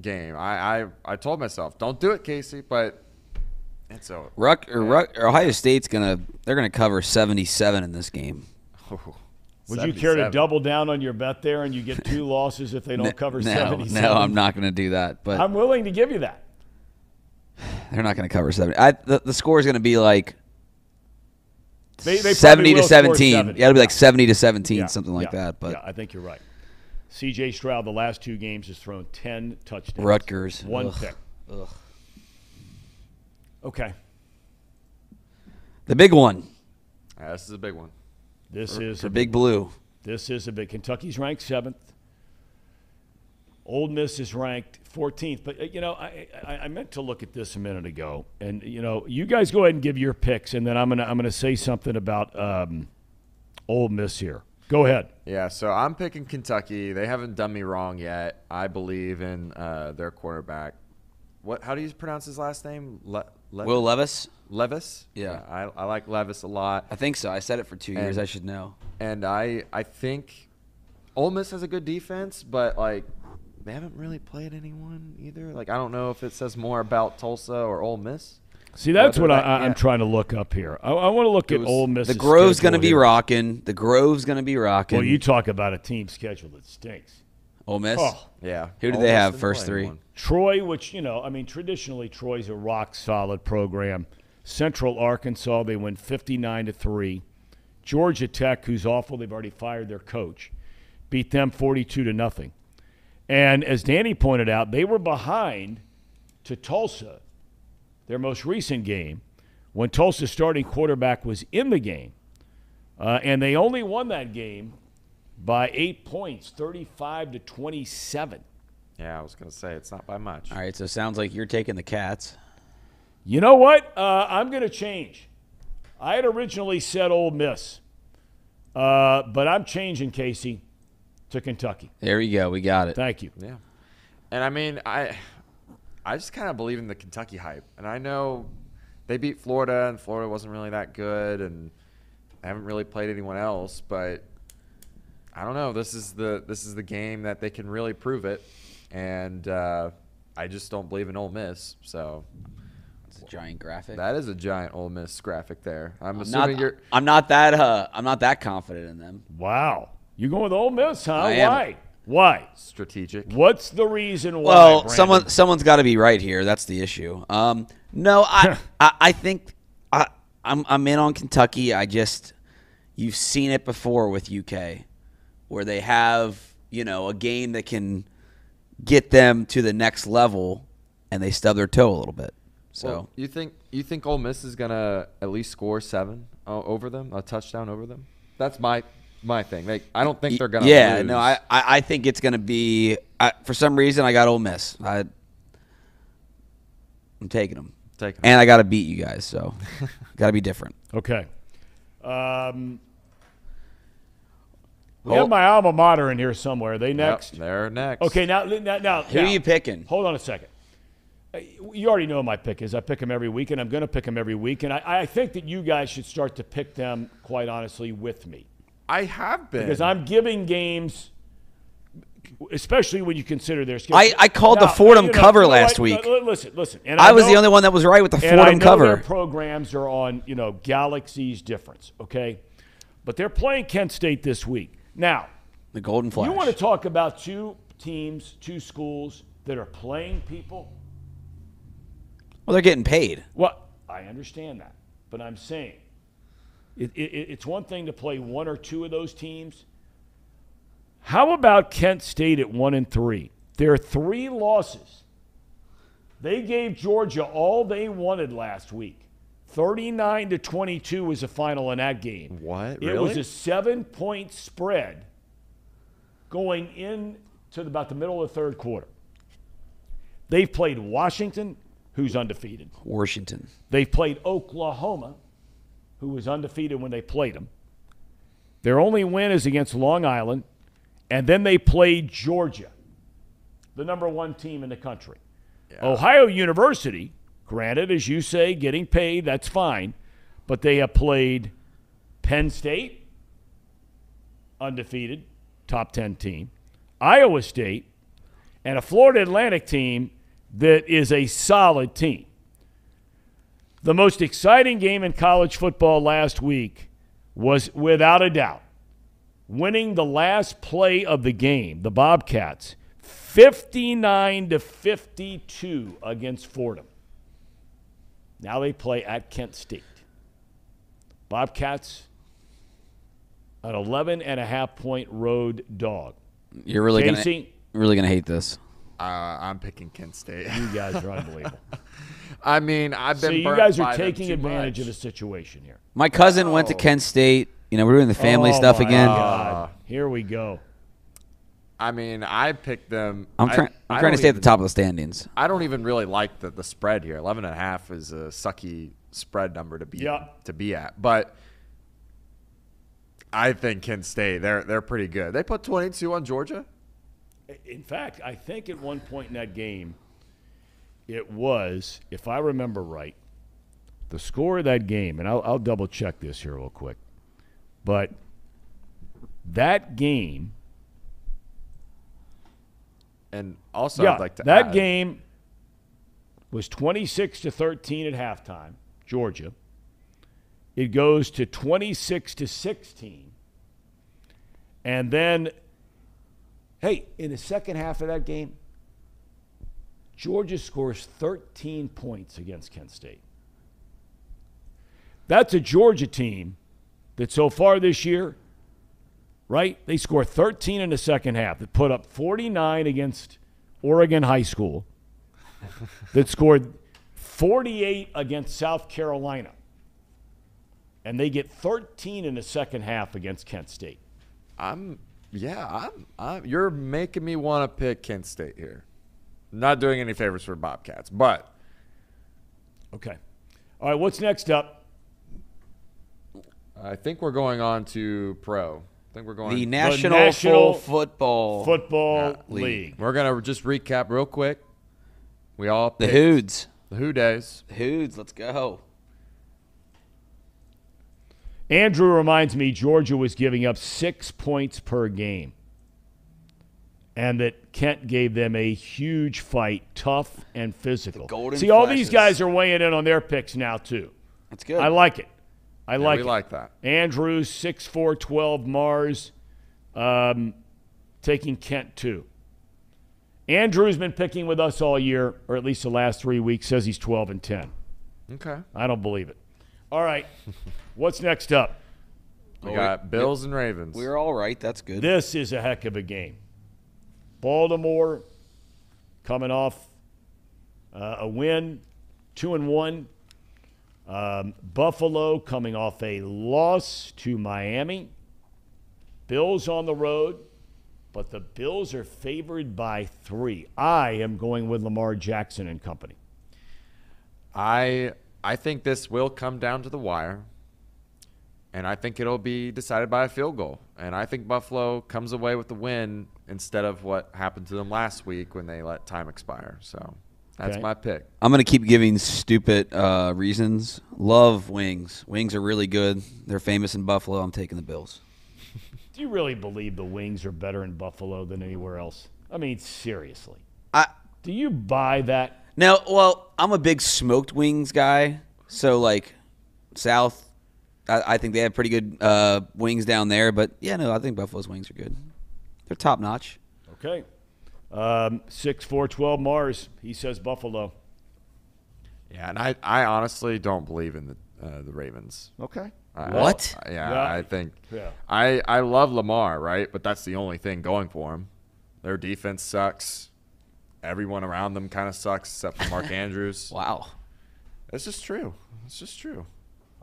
game, I, I, I told myself, don't do it, Casey, but it's a Ruck, or Ruck, Ohio State's gonna they're gonna cover seventy seven in this game. Oh. Would you care to double down on your bet there, and you get two losses if they don't cover no, 77? no, I'm not gonna do that. But I'm willing to give you that. they're not gonna cover seventy. I, the, the score is gonna be like They, they seventy to seventeen. 70. Yeah, it'll be like seventy to seventeen, Yeah, something like yeah, that. But yeah, I think you're right. C.J. Stroud, the last two games, has thrown 10 touchdowns. Rutgers, One ugh, pick. Okay. the big one, Yeah, this is a big one. This is the a big blue. This is a big. Kentucky's ranked seventh. Ole Miss is ranked 14th. But uh, you know, I, I I meant to look at this a minute ago, and you know, you guys go ahead and give your picks, and then I'm gonna I'm gonna say something about um, Ole Miss here. Go ahead. Yeah, so I'm picking Kentucky. They haven't done me wrong yet. I believe in uh, their quarterback. What? How do you pronounce his last name? Le- Le- Will Levis? Levis. Yeah. I, I like Levis a lot. I think so. I said it for two years. I should know. and I I think Ole Miss has a good defense, but like they haven't really played anyone either. Like I don't know if it says more about Tulsa or Ole Miss. See, that's Whether what I, that- I, I'm yeah. trying to look up here. I, I want to look at was- Ole Miss. The Grove's gonna be rocking. The Grove's gonna be rocking. Well, you talk about a team schedule that stinks. Ole Miss. Oh. Yeah. Who do Ole they Miss have first three? anyone. Troy, which, you know, I mean, traditionally Troy's a rock solid program. Central Arkansas, they win 59 to 3. Georgia Tech, who's awful, they've already fired their coach, beat them 42 to nothing. And as Danny pointed out, they were behind to Tulsa, their most recent game, when Tulsa's starting quarterback was in the game. Uh, and they only won that game by eight points, 35 to 27. Yeah, I was gonna say it's not by much. All right, so it sounds like you're taking the Cats. You know what? Uh, I'm going to change. I had originally said Ole Miss, uh, but I'm changing Casey to Kentucky. There you go. We got it. Thank you. Yeah. And I mean, I I just kind of believe in the Kentucky hype. And I know they beat Florida and Florida wasn't really that good and I haven't really played anyone else, but I don't know. This is the this is the game that they can really prove it. And uh, I just don't believe in Ole Miss. So Giant graphic. That is a giant Ole Miss graphic there. I'm, I'm assuming not, you're. I'm not that. Uh, I'm not that confident in them. Wow. You going with Ole Miss, huh? I am. Why? Why? Strategic. What's the reason why? Well, Brandon? someone someone's got to be right here. That's the issue. Um, no, I, I I think I I'm I'm in on Kentucky. I just you've seen it before with UK, where they have you know a game that can get them to the next level, and they stub their toe a little bit. So Well, you think you think Ole Miss is gonna at least score seven uh, over them, a touchdown over them? That's my my thing. Like I don't think they're gonna. yeah, lose. no, I, I I think it's gonna be. I, for some reason, I got Ole Miss. I I'm taking them, Take 'em. and I got to beat you guys. So got to be different. Okay. Um, we Oh. have my alma mater in here somewhere. Are they Yep, next? they're next. Okay, now, now, now Who are you picking? Hold on a second. Uh, You already know my pick is. I pick them every week, and I'm going to pick them every week. And I, I think that you guys should start to pick them, quite honestly, with me. I have been Because I'm giving games, especially when you consider their schedule. I- I called the Fordham you know, cover you know last what? week. No, Listen, listen. And I was the only one that was right with the and I Fordham know cover. Their programs are on, you know, galaxies difference, okay? But they're playing Kent State this week. Now, The Golden Flash. you want to talk about two teams, two schools that are playing people? Well, they're getting paid. Well, I understand that, but I'm saying it, it, it's one thing to play one or two of those teams. How about Kent State at one and three? There are three losses. They gave Georgia all they wanted last week. 39 to 22 was the final in that game. What? Really? It was a seven point spread going into about the middle of the third quarter. They've played Washington, who's undefeated. Washington. They've played Oklahoma, who was undefeated when they played them. Their only win is against Long Island, and then they played Georgia, the number one team in the country. Ohio University, granted, as you say, getting paid, that's fine, but they have played Penn State, undefeated, top 10 team, Iowa State, and a Florida Atlantic team that is a solid team. The most exciting game in college football last week was without a doubt winning the last play of the game, the Bobcats, 59 to 52 against Fordham. Now they play at Kent State. Bobcats an 11 and a half point road dog. You're really gonna really gonna hate this. Uh, I'm picking Kent State. you guys are unbelievable. I mean, I've been. so you guys are taking advantage much. of the situation here. My cousin went to Oh. Kent State. You know, we're doing the family Oh, stuff my again. God. Here we go. I mean, I picked them. I'm I- trying. I'm trying to don't stay at the top of the standings. I don't even really like the, the spread here. 11 and a half is a sucky spread number to be Yeah. to be at. But I think Kent State, they're they're pretty good. They put 22 on Georgia. In fact, I think at one point in that game, it was, if I remember right, the score of that game, and I'll, I'll double check this here real quick, but that game, And also yeah, I'd like to that add, game was 26 to 13 at halftime, Georgia. It goes to 26 to 16. And then, hey, in the second half of that game, Georgia scores 13 points against Kent State. That's a Georgia team that so far this year, right, they score 13 in the second half, that put up 49 against Oregon High School, that scored 48 against South Carolina. And they get 13 in the second half against Kent State. I'm yeah, I'm, I'm you're making me want to pick Kent State here. Not doing any favors for Bobcats, but Okay. All right, what's next up? I think we're going on to pro. I think we're going The National, National Full Football. Football League. League. We're gonna just recap real quick. We all the Hoods. The Who Days. Hoods. Let's go. Andrew reminds me Georgia was giving up six points per game. and that Kent gave them a huge fight, tough and physical. golden See, all these guys are weighing in on their picks now too. That's good. I like it. I Yeah, like we it. like that. Andrews, 6'4", 12, Mars, um, taking Kent too. Andrew's been picking with us all year, or at least the last three weeks, says he's 12 and 10. Okay. I don't believe it. All right. What's next up? We got Bills and Ravens. We're all right. That's good. This is a heck of a game. Baltimore coming off uh, a win, two and one. Um, Buffalo coming off a loss to Miami. Bills on the road, but the Bills are favored by three. I am going with Lamar Jackson and company. I I think this will come down to the wire, and I think it'll be decided by a field goal. And I think Buffalo comes away with the win instead of what happened to them last week when they let time expire. So that's Okay. my pick. I'm gonna keep giving stupid uh, reasons. Love wings. Wings are really good. They're famous in Buffalo. I'm taking the Bills. Do you really believe the Wings are better in Buffalo than anywhere else? I mean, seriously. I Do you buy that? Now, well, I'm a big smoked wings guy. So like, South, I, I think they have pretty good uh, wings down there. But yeah, no, I think Buffalo's wings are good. They're top notch. Okay. Um, 6 4 12 Mars. He says Buffalo. Yeah, and I, I honestly don't believe in the uh, the Ravens. Okay. I- What? I- yeah, Yeah. I think. Yeah. I I love Lamar, right? But that's the only thing going for him. Their defense sucks. Everyone around them kind of sucks except for Mark Andrews. Wow. This is true. This is true.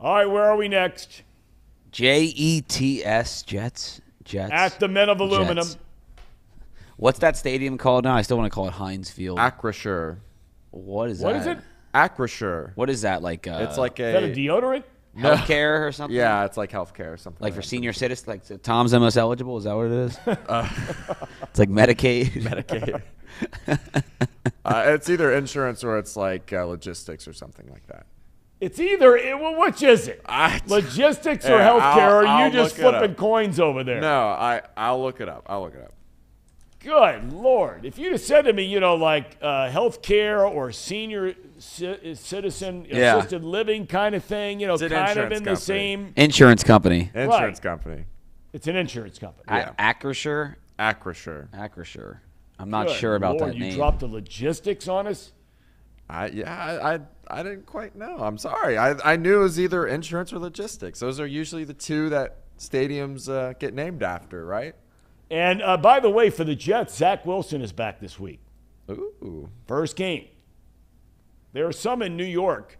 All right, where are we next? J E T S Jets. Jets. At the Men of Aluminum. Jets. What's that stadium called now? I still want to call it Heinz Field. Acrisure. what is What What is it? Acrisure. What is that like? Uh, It's like Is that a a deodorant? healthcare or something. yeah, it's like healthcare or something. Like for senior citizens, like Tom's the most eligible. Is that what it is? it's like Medicaid. Medicaid. uh, it's either insurance or it's like uh, logistics or something like that. It's either, it, well, which is it? I- Logistics or Yeah, healthcare? I'll- or are you I'll just flipping coins over there? No, I I'll look it up. I'll look it up. Good Lord. If you'd have said to me, you know, like uh, healthcare or senior ci- citizen Yeah. assisted living kind of thing, you know, It's an kind of insurance in the same. Insurance company. Insurance company. It's an insurance company. Yeah. A- Acrisure. Acrisure. Acrisure. I'm not Good sure about Lord, that you name. dropped the logistics on us. I yeah, I, I I didn't quite know. I'm sorry. I I knew it was either insurance or logistics. Those are usually the two that stadiums uh, get named after, right? And uh, by the way, for the Jets, Zach Wilson is back this week. Ooh. First game. There are some in New York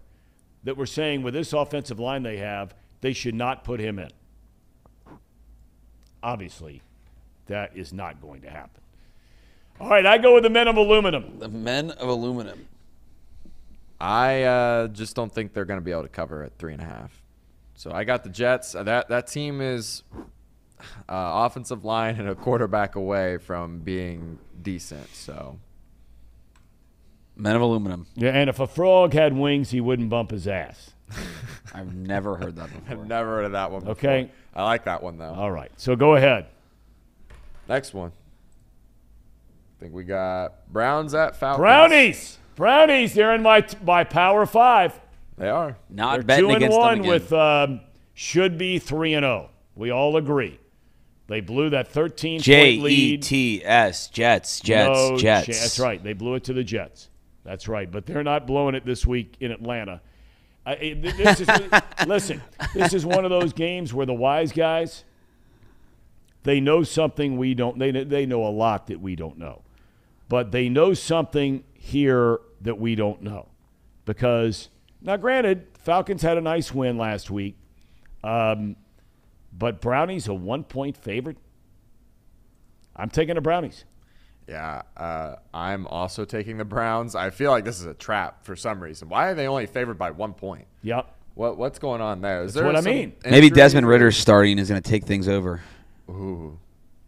that were saying with this offensive line they have, they should not put him in. Obviously, that is not going to happen. All right, I go with the men of aluminum. the Men of Aluminum. I uh, just don't think they're going to be able to cover at three and a half. So I got the Jets. Uh, That that team is uh, offensive line and a quarterback away from being decent. So Men of Aluminum. Yeah, and if a frog had wings, he wouldn't bump his ass. I've never heard that before. I've never heard of that one. Before. Okay. I like that one though. All right, so go ahead. Next one. I think we got Browns at Falcons. Brownies, brownies. They're in my my power five. They are. Not They're betting two and against them one again. with um, should be three and zero. We all agree. They blew that 13 J point E lead. T S Jets Jets No Jets. cha- That's right. They blew it to the Jets. That's right. But they're not blowing it this week in Atlanta. I, I- this is, listen, this is one of those games where the wise guys, they know something we don't. They they know a lot that we don't know, but they know something here that we don't know, because now, granted, Falcons had a nice win last week, um, but Brownies a one point favorite. I'm taking the Brownies. Yeah, uh, I'm also taking the Browns. I feel like this is a trap for some reason. Why are they only favored by one point? Yep. What what's going on there? Is That's what there I some mean. Maybe Desmond Ridder Ridder's starting is going to take things over. Ooh,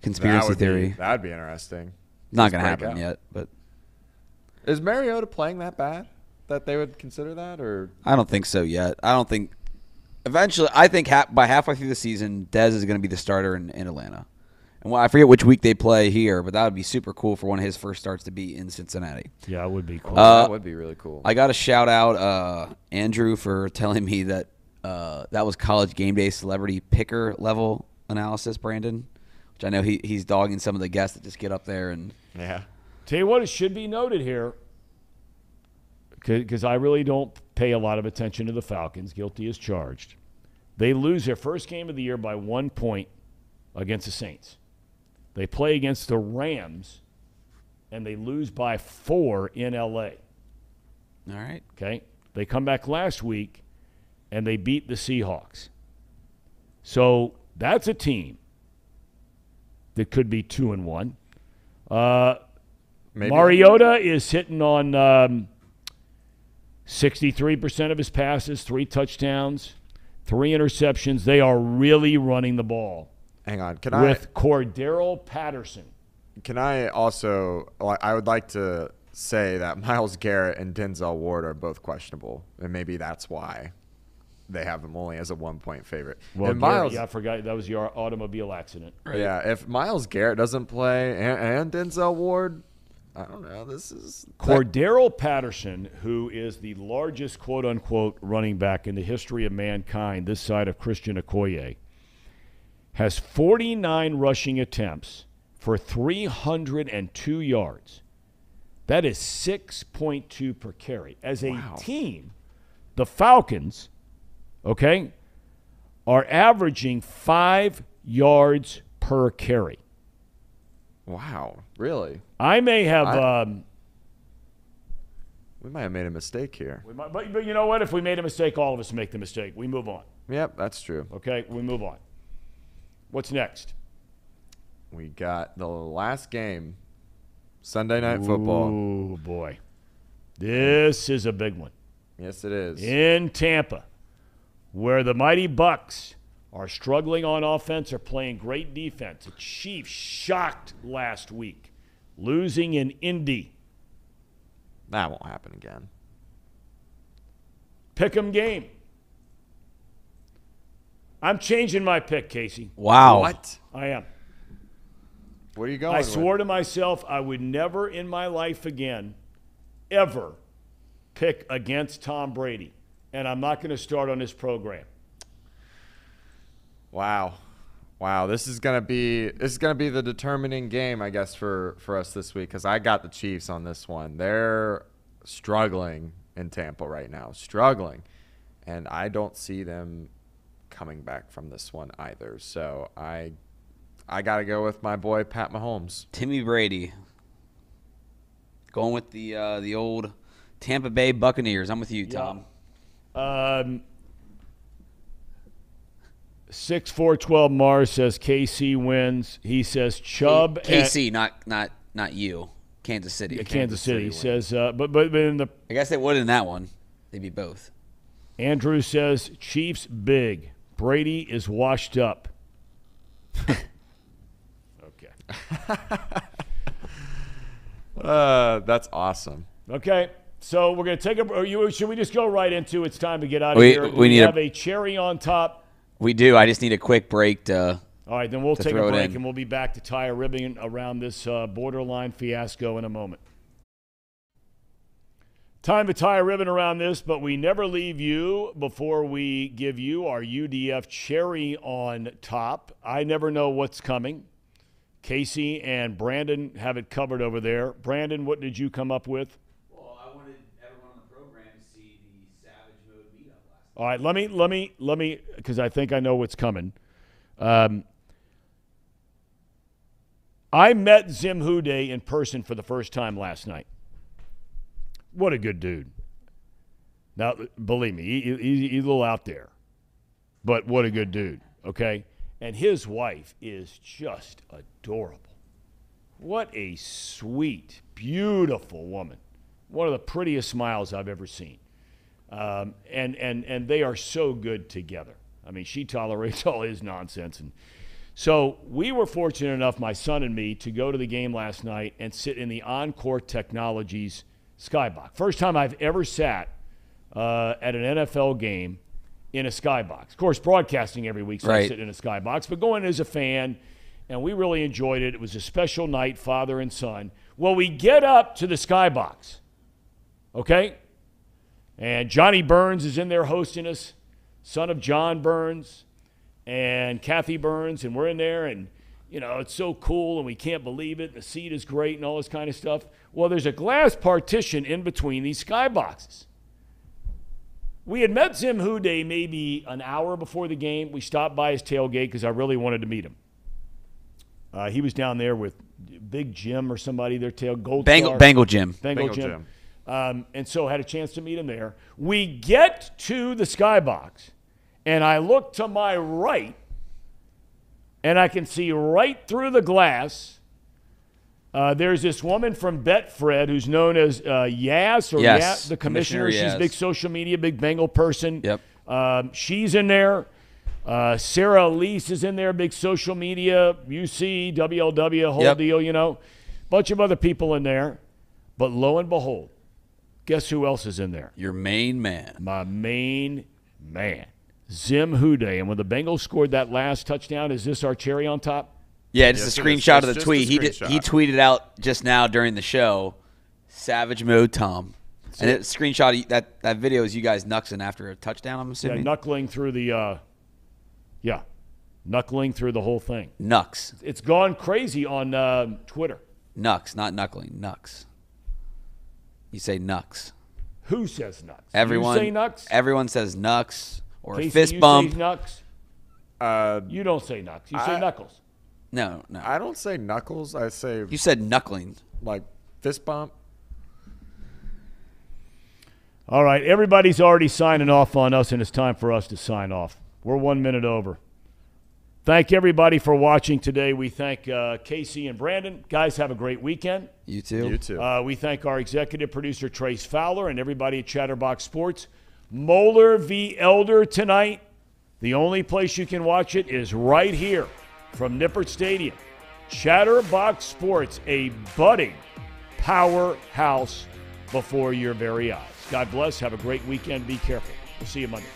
Conspiracy would theory. Be, that'd be interesting. Not going to happen out. yet, but Is Mariota playing that bad that they would consider that, or I don't think so yet. I don't think. Eventually, I think ha- by halfway through the season, Dez is going to be the starter in, in Atlanta, And well, I forget which week they play here, but that would be super cool for one of his first starts to be in Cincinnati. Yeah, it would be cool. Uh, that would be really cool. I got to shout out uh, Andrew for telling me that uh, that was college game day celebrity picker level analysis, Brandon. Which I know he, he's dogging some of the guests that just get up there and yeah. Tell you what, it should be noted here, because I really don't pay a lot of attention to the Falcons. Guilty as charged. They lose their first game of the year by one point against the Saints. They play against the Rams, and they lose by four in LA. all right. Okay. They come back last week and they beat the Seahawks. So that's a team that could be two and one. Uh, Maybe. Mariota is hitting on um, 63% of his passes, three touchdowns, three interceptions. They are really running the ball Hang on. Can I with Cordarrelle Patterson. Can I also I would like to say that Myles Garrett and Denzel Ward are both questionable, and maybe that's why they have them only as a one point favorite. Well, and Garrett, Myles, yeah, I forgot that was your automobile accident. yeah, if Myles Garrett doesn't play and, and Denzel Ward, I don't know. This is that- Patterson, who is the largest quote unquote running back in the history of mankind, this side of Christian Okoye, has 49 rushing attempts for 302 yards. That is 6.2 per carry. As a Wow. team, the Falcons, okay, are averaging five yards per carry. wow, really. I may have. I- um, We might have made a mistake here. We might, but, but you know what? If we made a mistake, all of us make the mistake. We move on. Yep, that's true. Okay, we move on. What's next? We got the last game, Sunday Night Football. Oh boy, this is a big one Yes, it is. in Tampa, where the mighty Bucs are struggling on offense, are playing great defense. The Chiefs shocked last week, losing in Indy. That won't happen again. Pick 'em game. I'm changing my pick, Casey. Wow. What? I am. Where are you going? I with? swore to myself I would never in my life again, ever, pick against Tom Brady. And I'm not going to start on this program. Wow. Wow, this is gonna be this is gonna be the determining game, I guess, for for us this week because I got the Chiefs on this one. They're struggling in Tampa right now, struggling, and I don't see them coming back from this one either. So I I gotta go with my boy Pat Mahomes. Timmy Brady. Going with the uh, the old Tampa Bay Buccaneers. I'm with you, Tom. Um, 6412 Mars says KC wins. He says Chubb at- KC, not not not you. Kansas City. Yeah, Kansas City, City says, uh, but, but but in the I guess they would in that one. They'd be both. Andrew says Chiefs big. Brady is washed up. okay. Uh, that's awesome. Okay. So we're going to take a. Or you, should we just go right into? It's time to get out of We- here. Do we need a- have a cherry on top. We do. I just need a quick break to. All right, then we'll take a break and we'll be back to tie a ribbon around this uh, borderline fiasco in a moment. Time to tie a ribbon around this, but we never leave you before we give you our UDF cherry on top. I never know what's coming. Casey and Brandon have it covered over there. Brandon, what did you come up with? Well, I wanted everyone on the program to see the Savage Mode meetup last. All right, let me let me let me because I think I know what's coming. Um, I met Zim Hude in person for the first time last night. What a good dude. Now, believe me, he, he, he's a little out there, but what a good dude. Okay, and his wife is just adorable. What a sweet, beautiful woman. One of the prettiest smiles I've ever seen. Um, and, and, and they are so good together. I mean, she tolerates all his nonsense. And so we were fortunate enough, my son and me, to go to the game last night and sit in the Encore Technologies skybox. First time I've ever sat uh, at an NFL game in a skybox. Of course, broadcasting every week, so I sit in a skybox, but going as a fan and we really enjoyed it. It was a special night, father and son. Well, we get up to the skybox, okay? And Johnny Burns is in there hosting us, son of John Burns and Kathy Burns, and we're in there, and you know it's so cool, and we can't believe it. The seat is great, and all this kind of stuff. Well, there's a glass partition in between these skyboxes. We had met Zim Hude maybe an hour before the game. We stopped by his tailgate because I really wanted to meet him. Uh, he was down there with Big Jim or somebody, their tail Gold Bengal, Star. Bengal Jim. Bengal, Bengal Jim. Jim. Um, and so had a chance to meet him there. We get to the skybox, and I look to my right, and I can see right through the glass. Uh, there's this woman from Betfred who's known as uh, Yas or Yes, Yas, the commissioner. Commissioner She's a big social media, big Bengal person. Yep. Um, she's in there. Uh, Sarah Elise is in there, big social media, UC, WLW, whole Yep. deal, you know. Bunch of other people in there. But lo and behold, guess who else is in there? Your main man. My main man, Zim Hude. And when the Bengals scored that last touchdown, is this our cherry on top? Yeah, just Yes, a screenshot It's of the tweet. He did, he tweeted out just now during the show, "Savage mode, Tom." And it screenshot that that video is you guys knucksing after a touchdown. I'm assuming. Yeah, knuckling through the, uh, yeah, knuckling through the whole thing. knucks, It's gone crazy on uh, Twitter. knucks, not knuckling, knucks. You say knucks. Who says nuts? Everyone, You say nuts? everyone says knucks or Casey, fist you bump. Say nuts? Uh, You don't say nuts. You say I- knuckles. no, no. I don't say knuckles. I say you said knuckling. like fist bump. All right, everybody's already signing off on us, and it's time for us to sign off. We're one minute over. Thank everybody for watching today. We thank uh, Casey and Brandon. Guys, have a great weekend. You too. You too. Uh, we thank our executive producer, Trace Fowler, and everybody at Chatterbox Sports. Moeller v. Elder tonight. The only place you can watch it is right here from Nippert Stadium. Chatterbox Sports, a budding powerhouse before your very eyes. God bless. Have a great weekend. Be careful. We'll see you Monday.